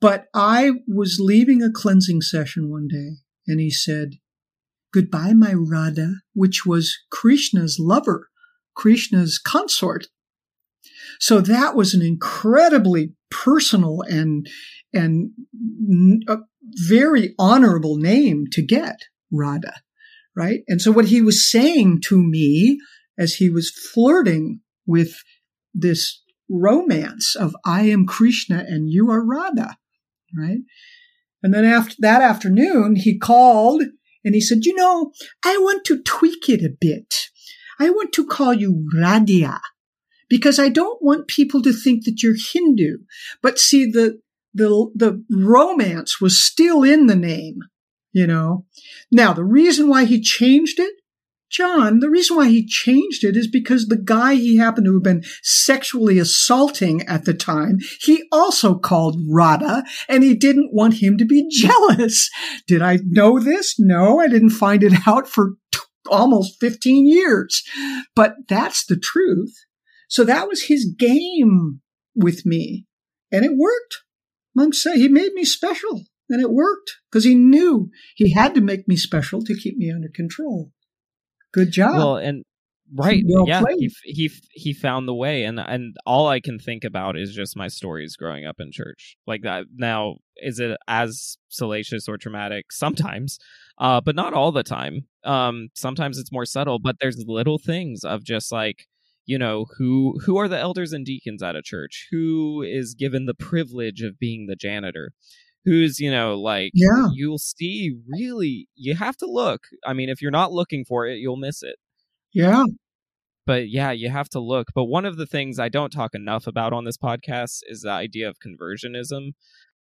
Speaker 2: But I was leaving a cleansing session one day and he said, Goodbye, my Radha, which was Krishna's lover, Krishna's consort. So that was an incredibly personal and and a very honorable name to get, Radha, right? And so what he was saying to me as he was flirting with this romance of I am Krishna and you are Radha, right? And then after that afternoon, he called and he said, you know, I want to tweak it a bit. I want to call you Radhia because I don't want people to think that you're Hindu. But see, the, the, the romance was still in the name, you know. Now, the reason why he changed it, John, the reason why he changed it is because the guy he happened to have been sexually assaulting at the time, he also called Radha and he didn't want him to be (laughs) jealous. Did I know this? No, I didn't find it out for t- almost 15 years. But that's the truth. So that was his game with me and it worked. I'm saying he made me special and it worked because he knew he had to make me special to keep me under control. Good job.
Speaker 1: Well, and right, well yeah, he he he found the way, and and all I can think about is just my stories growing up in church. Like that. Now, is it as salacious or traumatic? (laughs) Sometimes, uh, but not all the time. Um, sometimes it's more subtle, but there's little things of just like you know who who are the elders and deacons at a church? Who is given the privilege of being the janitor? Who's you know like
Speaker 2: yeah.
Speaker 1: you'll see really you have to look. I mean if you're not looking for it you'll miss it.
Speaker 2: Yeah.
Speaker 1: But yeah you have to look. But one of the things i don't talk enough about on this podcast is the idea of conversionism.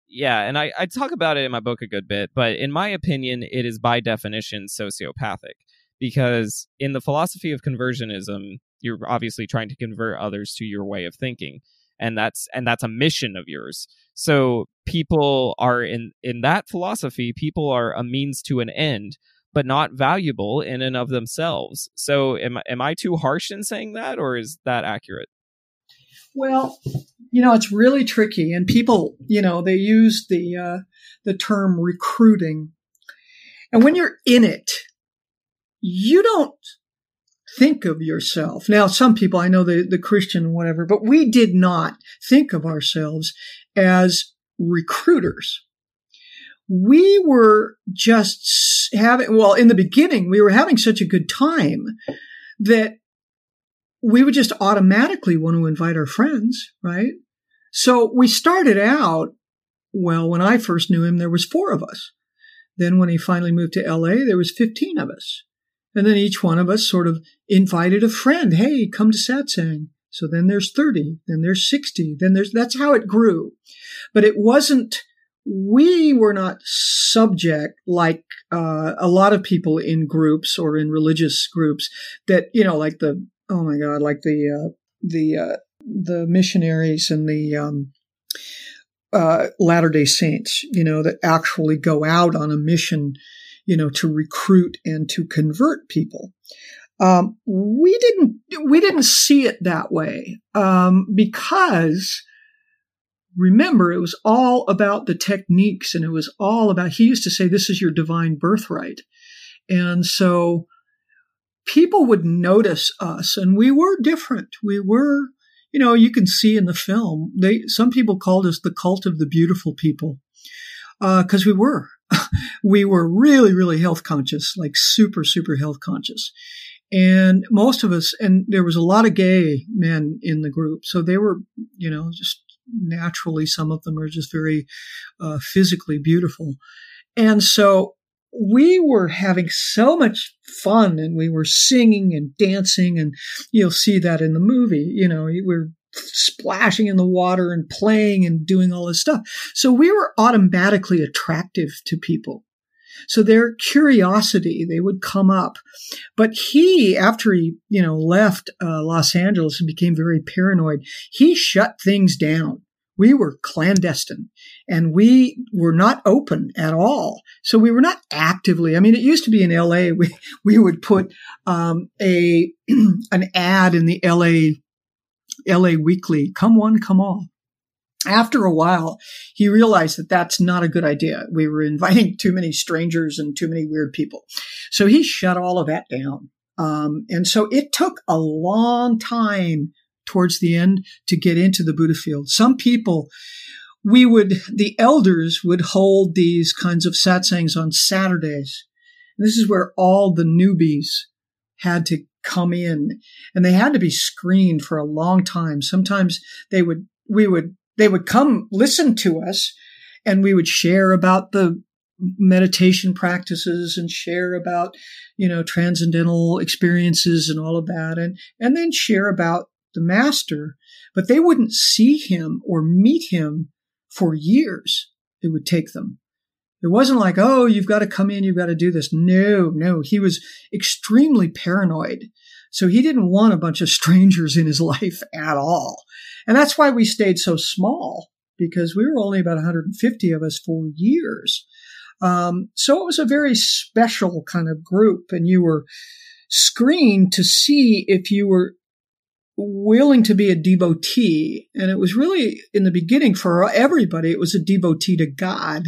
Speaker 1: Yeah and I, I talk about it in my book a good bit but in my opinion it is by definition sociopathic because in the philosophy of conversionism you're obviously trying to convert others to your way of thinking and that's and that's a mission of yours. So people are in in that philosophy people are a means to an end but not valuable in and of themselves. So am, am i too harsh in saying that or is that accurate?
Speaker 2: Well you know it's really tricky and people you know they use the uh, the term recruiting. And when you're in it you don't think of yourself. Now, some people, I know the, the Christian, whatever, but we did not think of ourselves as recruiters. We were just having, well, in the beginning, we were having such a good time that we would just automatically want to invite our friends, right? So we started out, well, when I first knew him, there was four of us. Then when he finally moved to LA, there was 15 of us. And then each one of us sort of invited a friend. Hey, come to satsang. So then there's 30, then there's 60, then there's, that's how it grew. But it wasn't, we were not subject like uh, a lot of people in groups or in religious groups that, you know, like the, oh my God, like the, uh, the, uh, the missionaries and the, um, uh, Latter day Saints, you know, that actually go out on a mission you know, to recruit and to convert people. Um, we didn't we didn't see it that way um, because remember it was all about the techniques and it was all about he used to say this is your divine birthright. And so people would notice us and we were different. We were you know you can see in the film they some people called us the cult of the beautiful people because uh, we were (laughs) we were really, really health conscious, like super, super health conscious. And most of us, and there was a lot of gay men in the group. So they were, you know, just naturally, some of them are just very uh, physically beautiful. And so we were having so much fun and we were singing and dancing and you'll see that in the movie, you know, we're splashing in the water and playing and doing all this stuff. So we were automatically attractive to people. So their curiosity, they would come up. But he, after he, you know, left uh, Los Angeles and became very paranoid, he shut things down. We were clandestine and we were not open at all. So we were not actively. I mean, it used to be in LA. (laughs) We, we would put, um, a, (clears throat) an ad in the LA, LA Weekly, come one, come all after a while, he realized that that's not a good idea. We were inviting too many strangers and too many weird people. So he shut all of that down. Um, and so it took a long time towards the end to get into the Buddhafield. Some people, we would, the elders would hold these kinds of satsangs on Saturdays. This is where all the newbies had to come in and they had to be screened for a long time. Sometimes they would, we would they would come listen to us and we would share about the meditation practices and share about, you know, transcendental experiences and all of that and, and then share about the master, but they wouldn't see him or meet him for years. It would take them. It wasn't like, oh, you've got to come in, you've got to do this. No, no, he was extremely paranoid. So he didn't want a bunch of (laughs) strangers in his life at all. And that's why we stayed so small because we were only about 150 of us for years. Um, so it was a very special kind of group, and you were screened to see if you were willing to be a devotee. And it was really in the beginning for everybody, it was a devotee to God.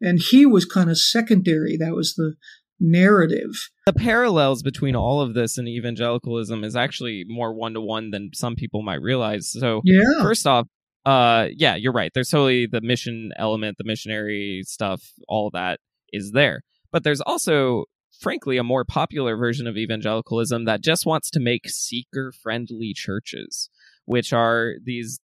Speaker 2: And he was kind of secondary. That was the narrative.
Speaker 1: The parallels between all of this and evangelicalism is actually more one to one than some people might realize. So,
Speaker 2: yeah.
Speaker 1: first off, uh, yeah, you're right. There's totally the mission element, the missionary stuff, all that is there. But there's also, frankly, a more popular version of evangelicalism that just wants to make seeker friendly churches, which are these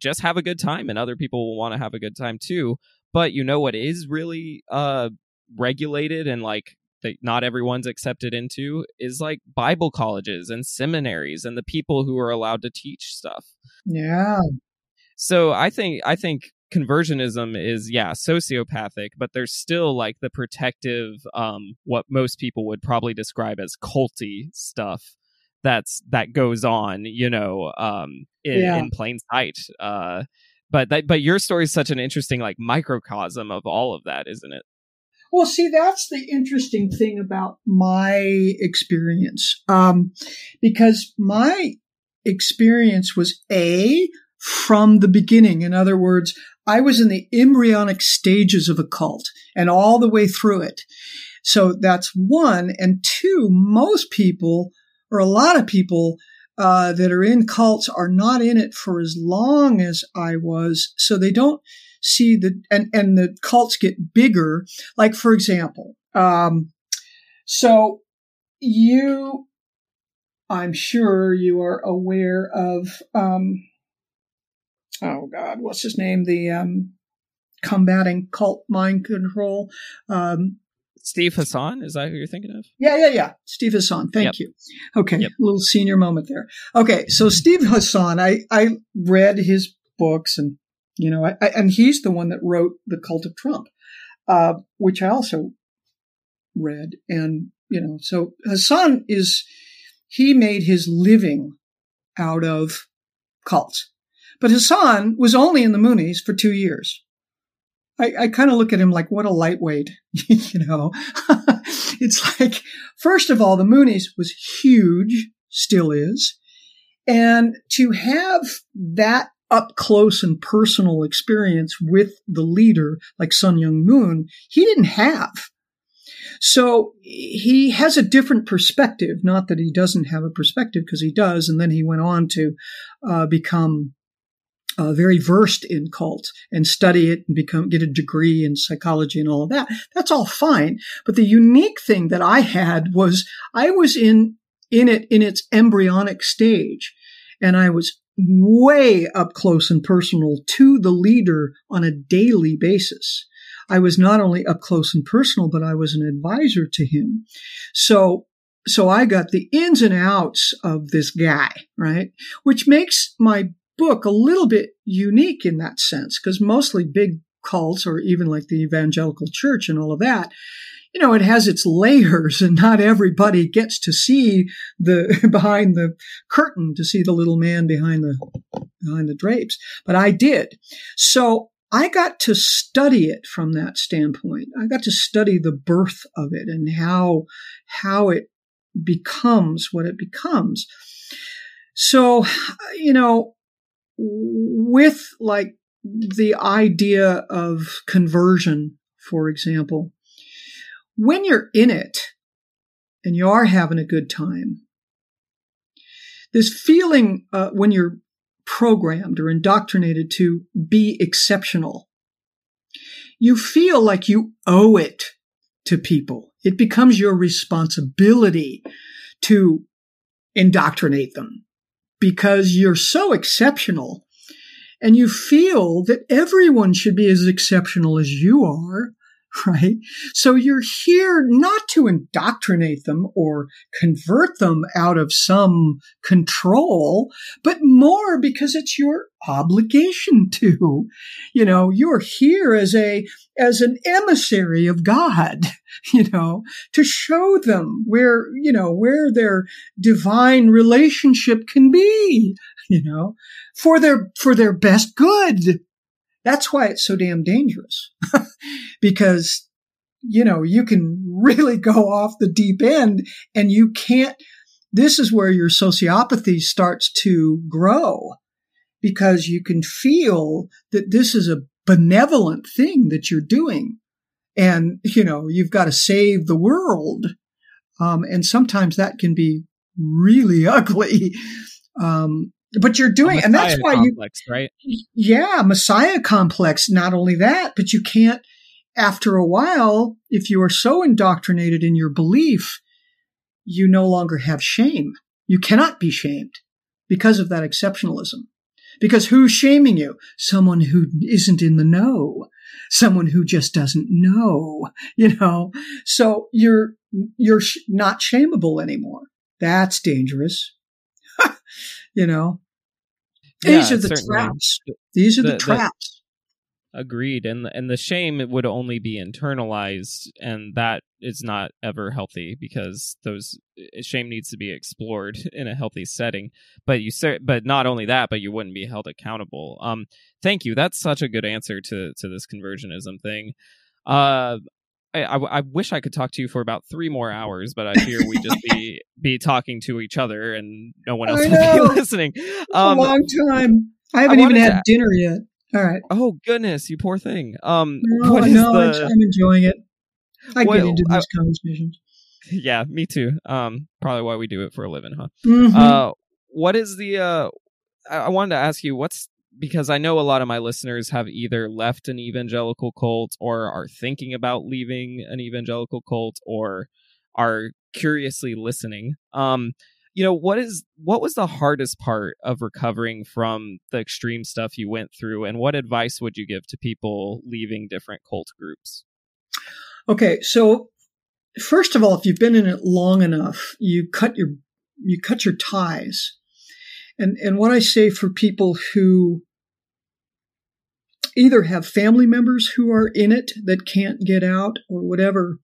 Speaker 1: just have a good time and other people will want to have a good time too. But you know what is really uh regulated and like that not everyone's accepted into is like Bible colleges and seminaries and the people who are allowed to teach stuff.
Speaker 2: Yeah.
Speaker 1: So I think I think conversionism is yeah sociopathic but there's still like the protective um what most people would probably describe as culty stuff that's that goes on you know um in, yeah. in plain sight uh but that but your story is such an interesting like microcosm of all of that isn't it
Speaker 2: well, see, that's the interesting thing about my experience. Um, because my experience was A, from the beginning. In other words, I was in the embryonic stages of a cult and all the way through it. So that's one. And two, most people, or a lot of people, uh, that are in cults are not in it for as long as I was. So they don't see the and and the cults get bigger. Like for example, um, so you, I'm sure you are aware of. Um, oh God, what's his name? The um, combating cult mind control. Um,
Speaker 1: Steve Hassan, is that who you're thinking of?
Speaker 2: Yeah, yeah, yeah. Steve Hassan. Thank yep. you. Okay, yep. a little senior moment there. Okay, so Steve Hassan, I I read his books and you know, I, I, and he's the one that wrote The Cult of Trump, uh, which I also read. And, you know, so Hassan is, he made his living out of cults. But Hassan was only in the Moonies for two years. I, I kind of look at him like, what a lightweight, (laughs) you know. (laughs) it's like, first of all, the Moonies was huge, still is. And to have that up close and personal experience with the leader like Sun Myung Moon, he didn't have. So he has a different perspective. Not that he doesn't have a perspective, because he does. And then he went on to uh, become uh, very versed in cult and study it and become get a degree in psychology and all of that. That's all fine. But the unique thing that I had was I was in in it in its embryonic stage, and I was way up close and personal to the leader on a daily basis. I was not only up close and personal, but I was an advisor to him. So so I got the ins and outs of this guy, right? Which makes my book a little bit unique in that sense, because mostly big cults or even like the evangelical church and all of that, you know, it has its layers and not everybody gets to see the (laughs) behind the curtain to see the little man behind the behind the drapes. But I did. So I got to study it from that standpoint. I got to study the birth of it and how how it becomes what it becomes. So, you know, with like the idea of conversion, for example, when you're in it and you are having a good time, this feeling uh, when you're programmed or indoctrinated to be exceptional, you feel like you owe it to people. It becomes your responsibility to indoctrinate them because you're so exceptional and you feel that everyone should be as exceptional as you are (laughs) right? So you're here not to indoctrinate them or convert them out of some control, but more because it's your obligation (laughs) to. You know, you're here as a, as an emissary of God, (laughs) you know, to show them where, you know, where their divine relationship can be, you know, for their, for their best good. That's why it's so damn dangerous. (laughs) because, you know, you can really go off the deep end and you can't, this is where your sociopathy starts to grow because you can feel that this is a benevolent thing that you're doing. And, you know, you've got to save the world. Um, and sometimes that can be really (laughs) ugly. Um, but you're doing, and that's why
Speaker 1: complex, you, right?
Speaker 2: Yeah, Messiah complex. Not only that, but you can't, after a while, if you are so indoctrinated in your belief, you no longer have shame. You cannot be shamed because of that exceptionalism. Because who's shaming you? Someone who isn't in the know. Someone who just doesn't know, (laughs) you know? So you're, you're not shameable anymore. That's dangerous. (laughs) you know, these yeah, are the traps. These are the, the traps.
Speaker 1: The, agreed, and and the shame it would only be internalized, and that is not ever healthy because those shame needs to be explored (laughs) in a healthy setting. But you say, but not only that, but you wouldn't be held accountable. Um, thank you. That's such a good answer to to this conversionism thing. Uh, I, I, I, wish I could talk to you for about three more hours, but I fear we just be (laughs) be talking to each other and no one else will be (laughs) listening.
Speaker 2: Um, a long time. I haven't I even had to... dinner yet. All right.
Speaker 1: Oh goodness, you poor thing. Um,
Speaker 2: no, no, the... I'm enjoying it. I well, get into these I... conversations. (laughs)
Speaker 1: Yeah, me too. Um, probably why we do it for a living, huh?
Speaker 2: Mm-hmm.
Speaker 1: Uh, what is the uh? I wanted to ask you what's because I know a lot of my listeners have either left an evangelical cult or are thinking about leaving an evangelical cult or are curiously listening. Um, you know, what is what was the hardest part of recovering from the extreme stuff you went through and what advice would you give to people leaving different cult groups?
Speaker 2: Okay, so first of all, if you've been in it long enough, you cut your you cut your ties and, and what I say for people who either have family members who are in it that can't get out or whatever,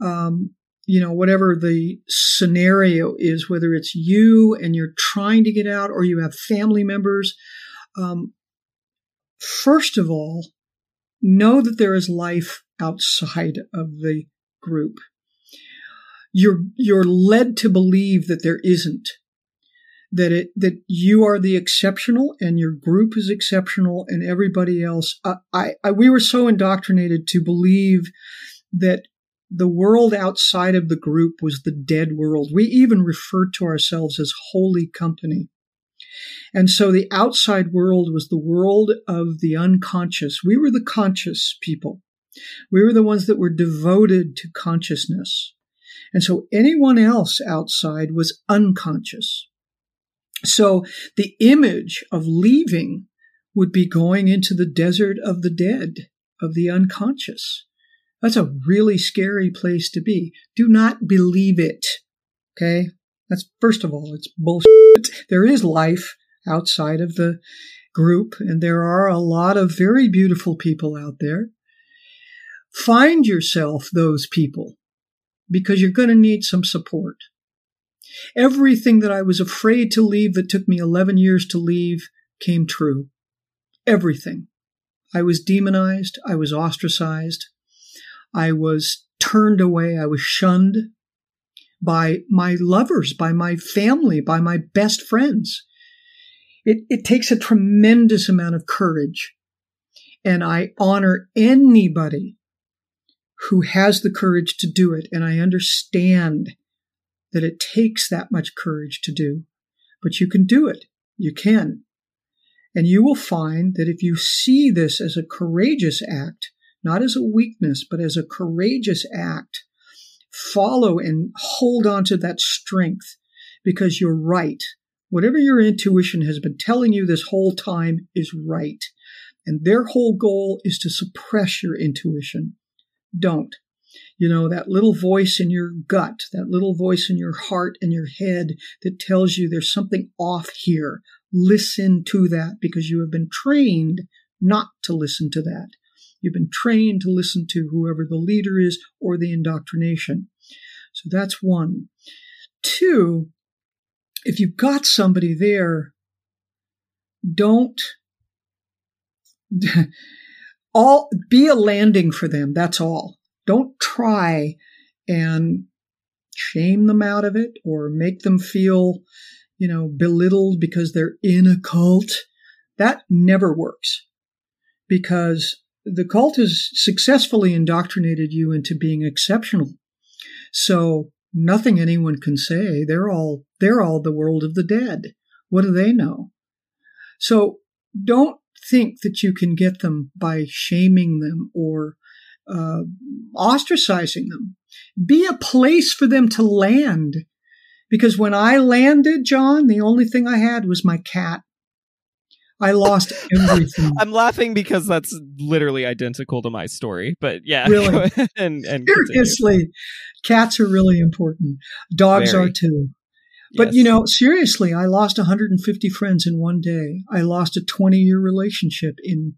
Speaker 2: um, you know, whatever the scenario is, whether it's you and you're trying to get out or you have family members, um, first of all, know that there is life outside of the group. You're, you're led to believe that there isn't that it that you are the exceptional and your group is exceptional and everybody else. I, I, I, we were so indoctrinated to believe that the world outside of the group was the dead world. We even referred to ourselves as holy company. And so the outside world was the world of the unconscious. We were the conscious people. We were the ones that were devoted to consciousness. And so anyone else outside was unconscious so the image of leaving would be going into the desert of the dead, of the unconscious. That's a really scary place to be. Do not believe it. Okay. That's first of all, it's bullshit. There is life outside of the group, and there are a lot of very beautiful people out there. Find yourself those people because you're going to need some support. Everything that I was afraid to leave that took me 11 years to leave came true. Everything. I was demonized. I was ostracized. I was turned away. I was shunned by my lovers, by my family, by my best friends. It, it takes a tremendous amount of courage. And I honor anybody who has the courage to do it. And I understand that it takes that much courage to do, but you can do it. You can. And you will find that if you see this as a courageous act, not as a weakness, but as a courageous act, follow and hold on to that strength because you're right. Whatever your intuition has been telling you this whole time is right. And their whole goal is to suppress your intuition. Don't. You know, that little voice in your gut, that little voice in your heart and your head that tells you there's something off here. Listen to that because you have been trained not to listen to that. You've been trained to listen to whoever the leader is or the indoctrination. So that's one. Two, if you've got somebody there, don't (laughs) all be a landing for them. That's all. Don't try and shame them out of it or make them feel, you know, belittled because they're in a cult. That never works because the cult has successfully indoctrinated you into being exceptional. So nothing anyone can say. They're all, they're all the world of the dead. What do they know? So don't think that you can get them by shaming them or uh, ostracizing them. Be a place for them to land. Because when I landed, John, the only thing I had was my cat. I lost (laughs) everything.
Speaker 1: I'm laughing because that's literally identical to my story. But yeah,
Speaker 2: really, (laughs)
Speaker 1: and, and
Speaker 2: seriously, continue. cats are really important. Dogs Very. are too. But yes. you know, seriously, I lost 150 friends in one day. I lost a 20 year relationship in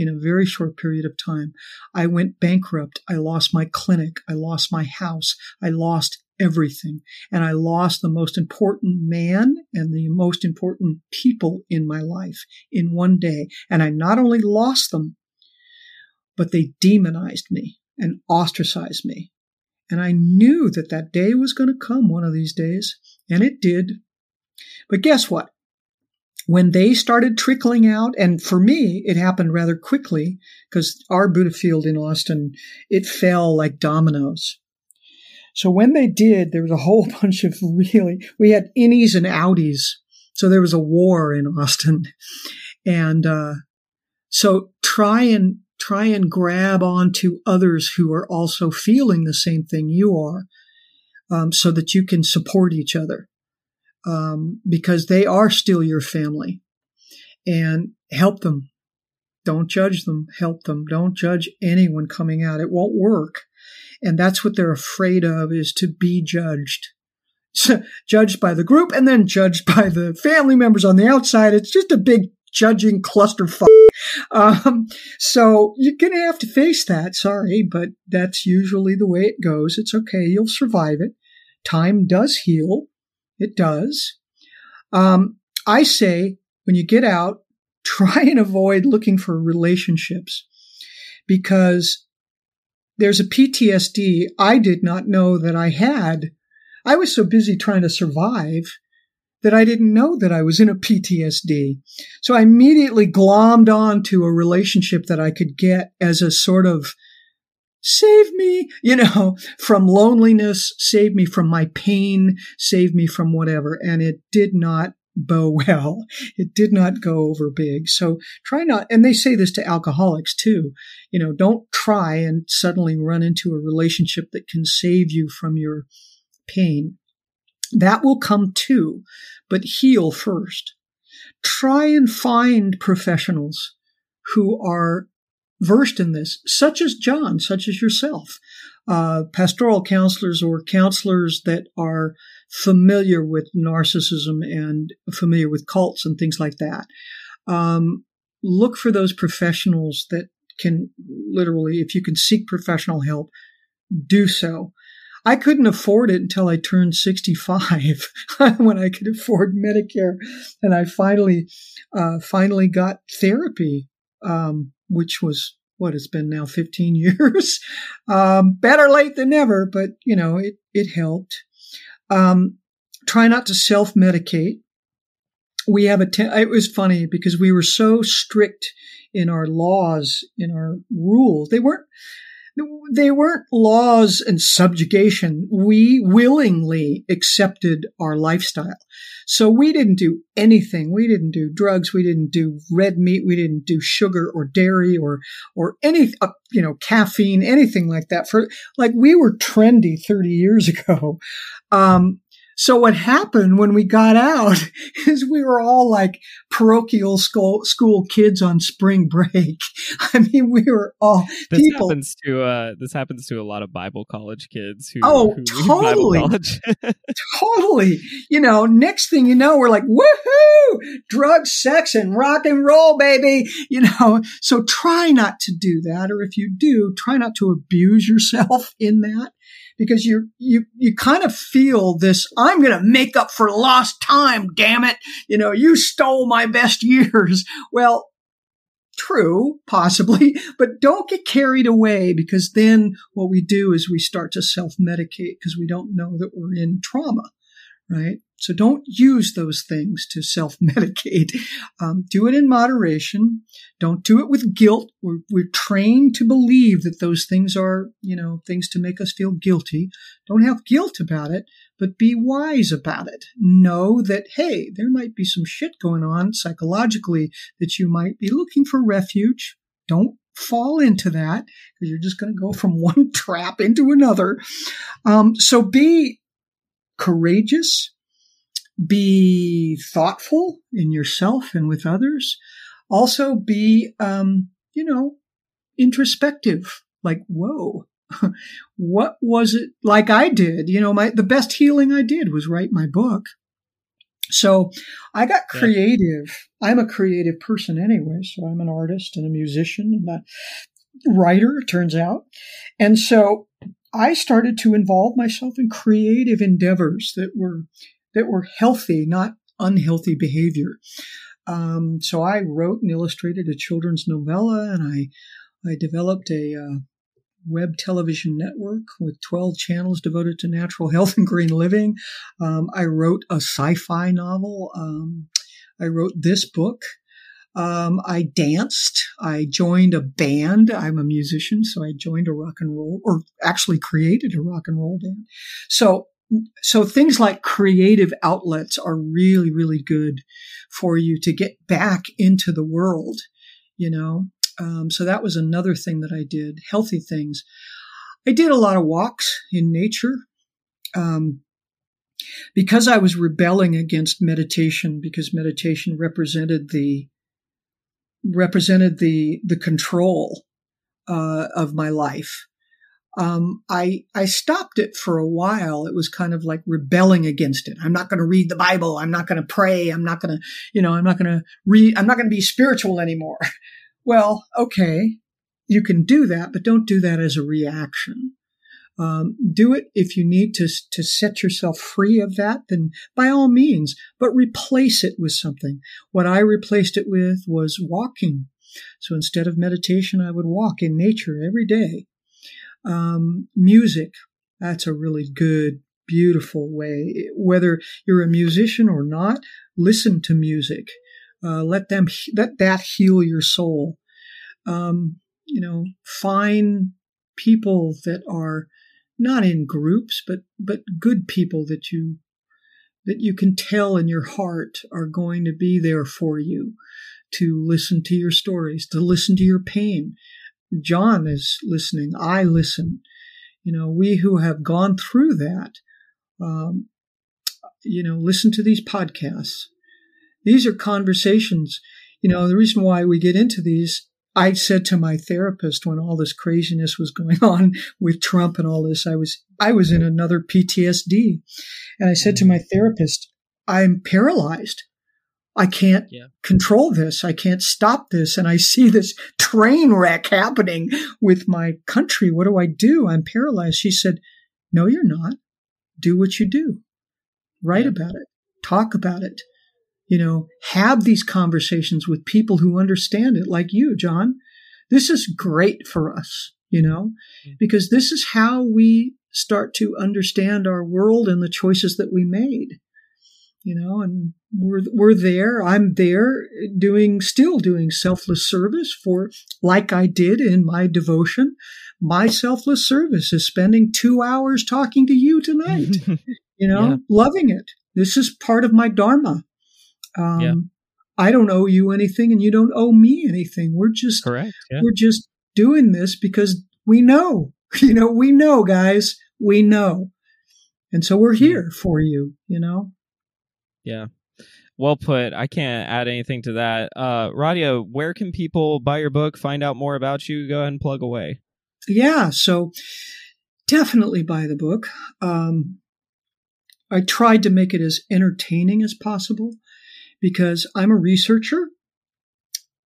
Speaker 2: in a very short period of time. I went bankrupt. I lost my clinic. I lost my house. I lost everything. And I lost the most important man and the most important people in my life in one day. And I not only lost them, but they demonized me and ostracized me. And I knew that that day was going to come one of these days, and it did. But guess what? When they started trickling out, and for me, it happened rather quickly because our Buddhafield in Austin, it fell like dominoes. So when they did, there was a whole (laughs) bunch of really, we had innies and outies. So there was a war in Austin. And, uh, so try and, try and grab onto others who are also feeling the same thing you are, um, so that you can support each other. Um, because they are still your family and help them. Don't judge them. Help them. Don't judge anyone coming out. It won't work. And that's what they're afraid of is to be judged. So, (laughs) judged by the group and then judged by the family members on the outside. It's just a big judging clusterfuck. (laughs) Um, so you're going to have to face that. Sorry, but that's usually the way it goes. It's okay. You'll survive it. Time does heal. It does. Um, I say when you get out, (laughs) try and avoid looking for relationships because there's a PTSD I did not know that I had. I was so busy trying to survive that I didn't know that I was in a PTSD. So I immediately glommed on to a relationship that I could get as a sort of save me, you know, (laughs) from loneliness, save me from my pain, save me from whatever. And it did not (laughs) bow well. It did not go over big. So try not, and they say this to alcoholics too. You know, don't try and suddenly run into a relationship that can save you from your pain. That will come too, but heal first. Try and find professionals who are versed in this, such as John, such as yourself, uh, pastoral counselors or counselors that are familiar with narcissism and familiar with cults and things like that. Um, look for those professionals that can literally, if you can seek professional help, do so. I couldn't afford it until I turned 65 (laughs) when I could afford Medicare. And I finally, uh, finally got therapy, um, which was what it's been now 15 (laughs) years. um, better late than never, but you know, it, it helped. Um, try not to self medicate. We have a, te- it was funny because we were so strict in our laws, in our rules. They weren't, they weren't laws and subjugation. We willingly accepted our lifestyle. So we didn't do anything. We didn't do drugs. We didn't do red meat. We didn't do sugar or dairy or, or any, uh, you know, caffeine, anything like that for, like we were trendy 30 years (laughs) ago. Um, so what happened when we got out (laughs) is we were all like parochial school, school kids on spring break. (laughs) I mean, we were all
Speaker 1: this
Speaker 2: people.
Speaker 1: happens to uh, this happens to a lot of Bible college kids who
Speaker 2: oh
Speaker 1: who
Speaker 2: totally (laughs) totally. You know, next thing you know, we're like woohoo, drugs, sex, and rock and roll, baby. You know, so try not to do that, or if you do, try not to abuse yourself in that because you you you kind of feel this I'm going to make up for lost time damn it. You know you stole my best (laughs) years. Well true possibly (laughs) but don't get carried away because then what we do is we start to self-medicate because we don't know that we're in trauma right so don't use those things to self medicate. (laughs) Um, do it in moderation. Don't do it with guilt. We're, we're trained to believe that those things are, you know, things to make us feel guilty. Don't have guilt about it, but be wise about it. Know that, hey, there might be some shit going on psychologically that you might be looking for refuge. Don't fall into that because you're just going to go from (laughs) one trap into another. Um, so be courageous be thoughtful in yourself and with others. Also be, um, you know, introspective. Like, whoa, (laughs) what was it like I did? You know, my, the best healing I did was write my book. So I got creative. Yeah. I'm a creative person anyway. So I'm an artist and a musician and a writer, it turns out. And so I started to involve myself in creative endeavors that were that were healthy, not unhealthy behavior. Um, so I wrote and illustrated a children's novella, and I I developed a uh, web television network with 12 channels devoted to natural (laughs) health and green living. Um, I wrote a sci-fi novel. Um, I wrote this book. Um, I danced. I joined a band. I'm a musician, so I joined a rock and roll, or actually created a rock and roll band. So so things like creative outlets are really, really good for you to get back into the world, you know? Um, so that was another thing that I did, healthy things. I did a lot of walks in nature. Um, because I was rebelling against meditation, because meditation represented the represented the the control uh, of my life um, I I stopped it for a while. It was kind of like rebelling against it. I'm not going to read the Bible. I'm not going to pray. I'm not going to, you know, I'm not going to read. I'm not going to be spiritual anymore. (laughs) well, okay, you can do that, but don't do that as a reaction. Um, do it if you need to to set yourself free of that. Then by all means, but replace it with something. What I replaced it with was walking. So instead of meditation, I would walk in nature every day um, music, that's a really good, beautiful way. Whether you're a musician or not, listen to music. Uh, let them let that heal your soul. Um, you know, find people that are not in groups, but but good people that you that you can tell in your heart are going to be there for you to listen to your stories, to listen to your pain, John is listening. I listen. You know, we who have gone through that, um, you know, listen to these podcasts. These are conversations. You know, the reason why we get into these I said to my therapist when all this craziness was going (laughs) on with Trump and all this, I was I was in another PTSD, and I said to my therapist, "I'm paralyzed. I can't yeah. control this. I can't stop this, and I see this train wreck happening with my country. What do I do? I'm paralyzed." She said, "No, you're not. Do what you do. Write about it. Talk about it." You know, have these conversations with people who understand it, like you, John. This is great for us, you know, mm. because this is how we start to understand our world and the choices that we made, you know, and we're, we're there. I'm there doing, still doing selfless service for, like I did in my devotion. My selfless service is spending two hours talking to you tonight, (laughs) you know, yeah. loving it. This is part of my Dharma um, yeah. I don't owe you anything and you don't owe me anything. We're just,
Speaker 1: Correct. Yeah.
Speaker 2: we're just doing this because we know, (laughs) you know, we know guys, we know. And so we're here for you, you know?
Speaker 1: Yeah. Well put. I can't add anything to that. Uh, Radhia, where can people buy your book, find out more about you? Go ahead and plug away.
Speaker 2: Yeah. So definitely buy the book. Um, I tried to make it as entertaining as possible because I'm a researcher.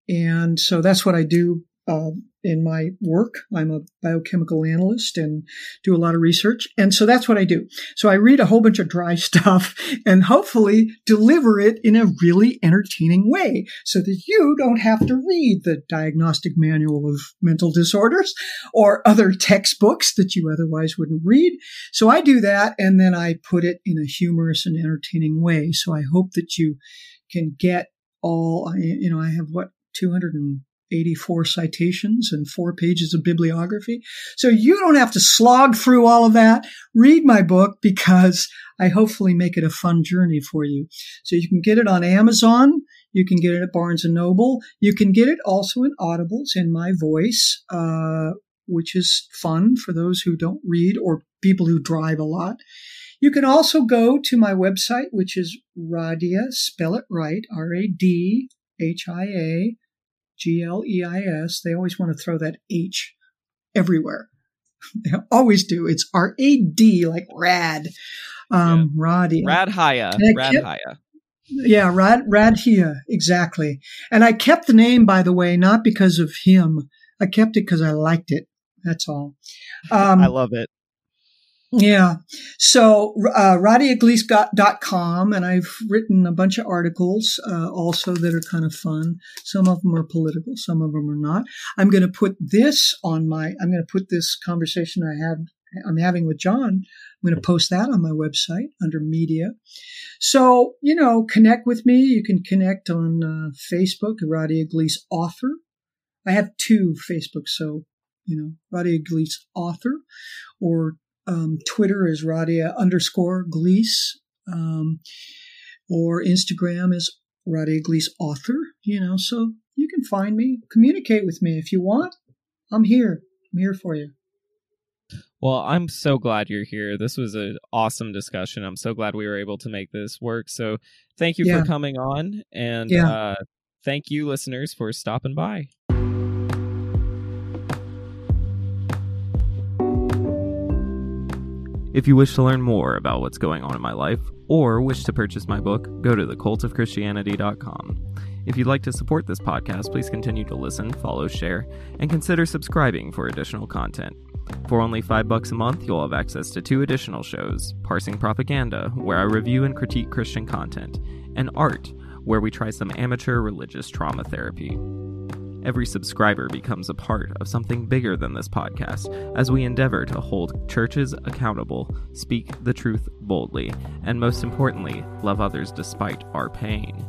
Speaker 2: And so that's what I do uh, in my work. I'm a biochemical analyst and do a lot of research. And so that's what I do. So I read a whole bunch of dry (laughs) stuff and hopefully deliver it in a really entertaining way so that you don't have to read the diagnostic manual of mental disorders or other textbooks that you otherwise wouldn't read. So I do that and then I put it in a humorous and entertaining way. So I hope that you can get all, you know, I have what, 284 citations and four pages of bibliography. So you don't have to slog through all of that. Read my book because I hopefully make it a fun journey for you. So you can get it on Amazon. You can get it at Barnes and Noble. You can get it also in Audibles in my voice, uh, which is fun for those who don't read or people who drive a lot. You can also go to my website, which is Radhia, spell it right, R A D H I A G L E I S. They always want to throw that H everywhere. (laughs) They always do. It's R A D, like rad. Um, yeah. Radhia.
Speaker 1: Radhaya. Radhaya.
Speaker 2: Yeah, Rad Radhia, exactly. And I kept the name, by the way, not because of him. I kept it because I liked it. That's all. (laughs)
Speaker 1: Um, I love it.
Speaker 2: Yeah. So, uh, and I've written a bunch of articles, uh, also that are kind of fun. Some of them are political, some of them are not. I'm going to put this on my, I'm going to put this conversation I have, I'm having with John. I'm going to post that on my website under media. So, you know, connect with me. You can connect on uh, Facebook, Radhia Gleis author. I have two Facebooks, so, you know, Radhia Gleis author or um, Twitter is Radhia underscore Gleis, um, or Instagram is Radhia Gleis author. You know, so you can find me, communicate with me if you want. I'm here. I'm here for you.
Speaker 1: Well, I'm so glad you're here. This was an awesome discussion. I'm so glad we were able to make this work. So, thank you yeah. for coming on, and yeah. uh, thank you, listeners, for stopping by. If you wish to learn more about what's going on in my life, or wish to purchase my book, go to thecultofchristianity.com. If you'd like to support this podcast, please continue to listen, follow, share, and consider subscribing for additional content. For only 5 bucks a month, you'll have access to two additional shows, Parsing Propaganda, where I review and critique Christian content, and Art, where we try some amateur religious trauma therapy. Every subscriber becomes a part of something bigger than this podcast as we endeavor to hold churches accountable, speak the truth boldly, and most importantly, love others despite our pain.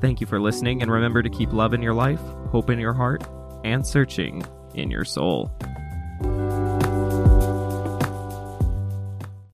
Speaker 1: Thank you for listening, and remember to keep love in your life, hope in your heart, and searching in your soul.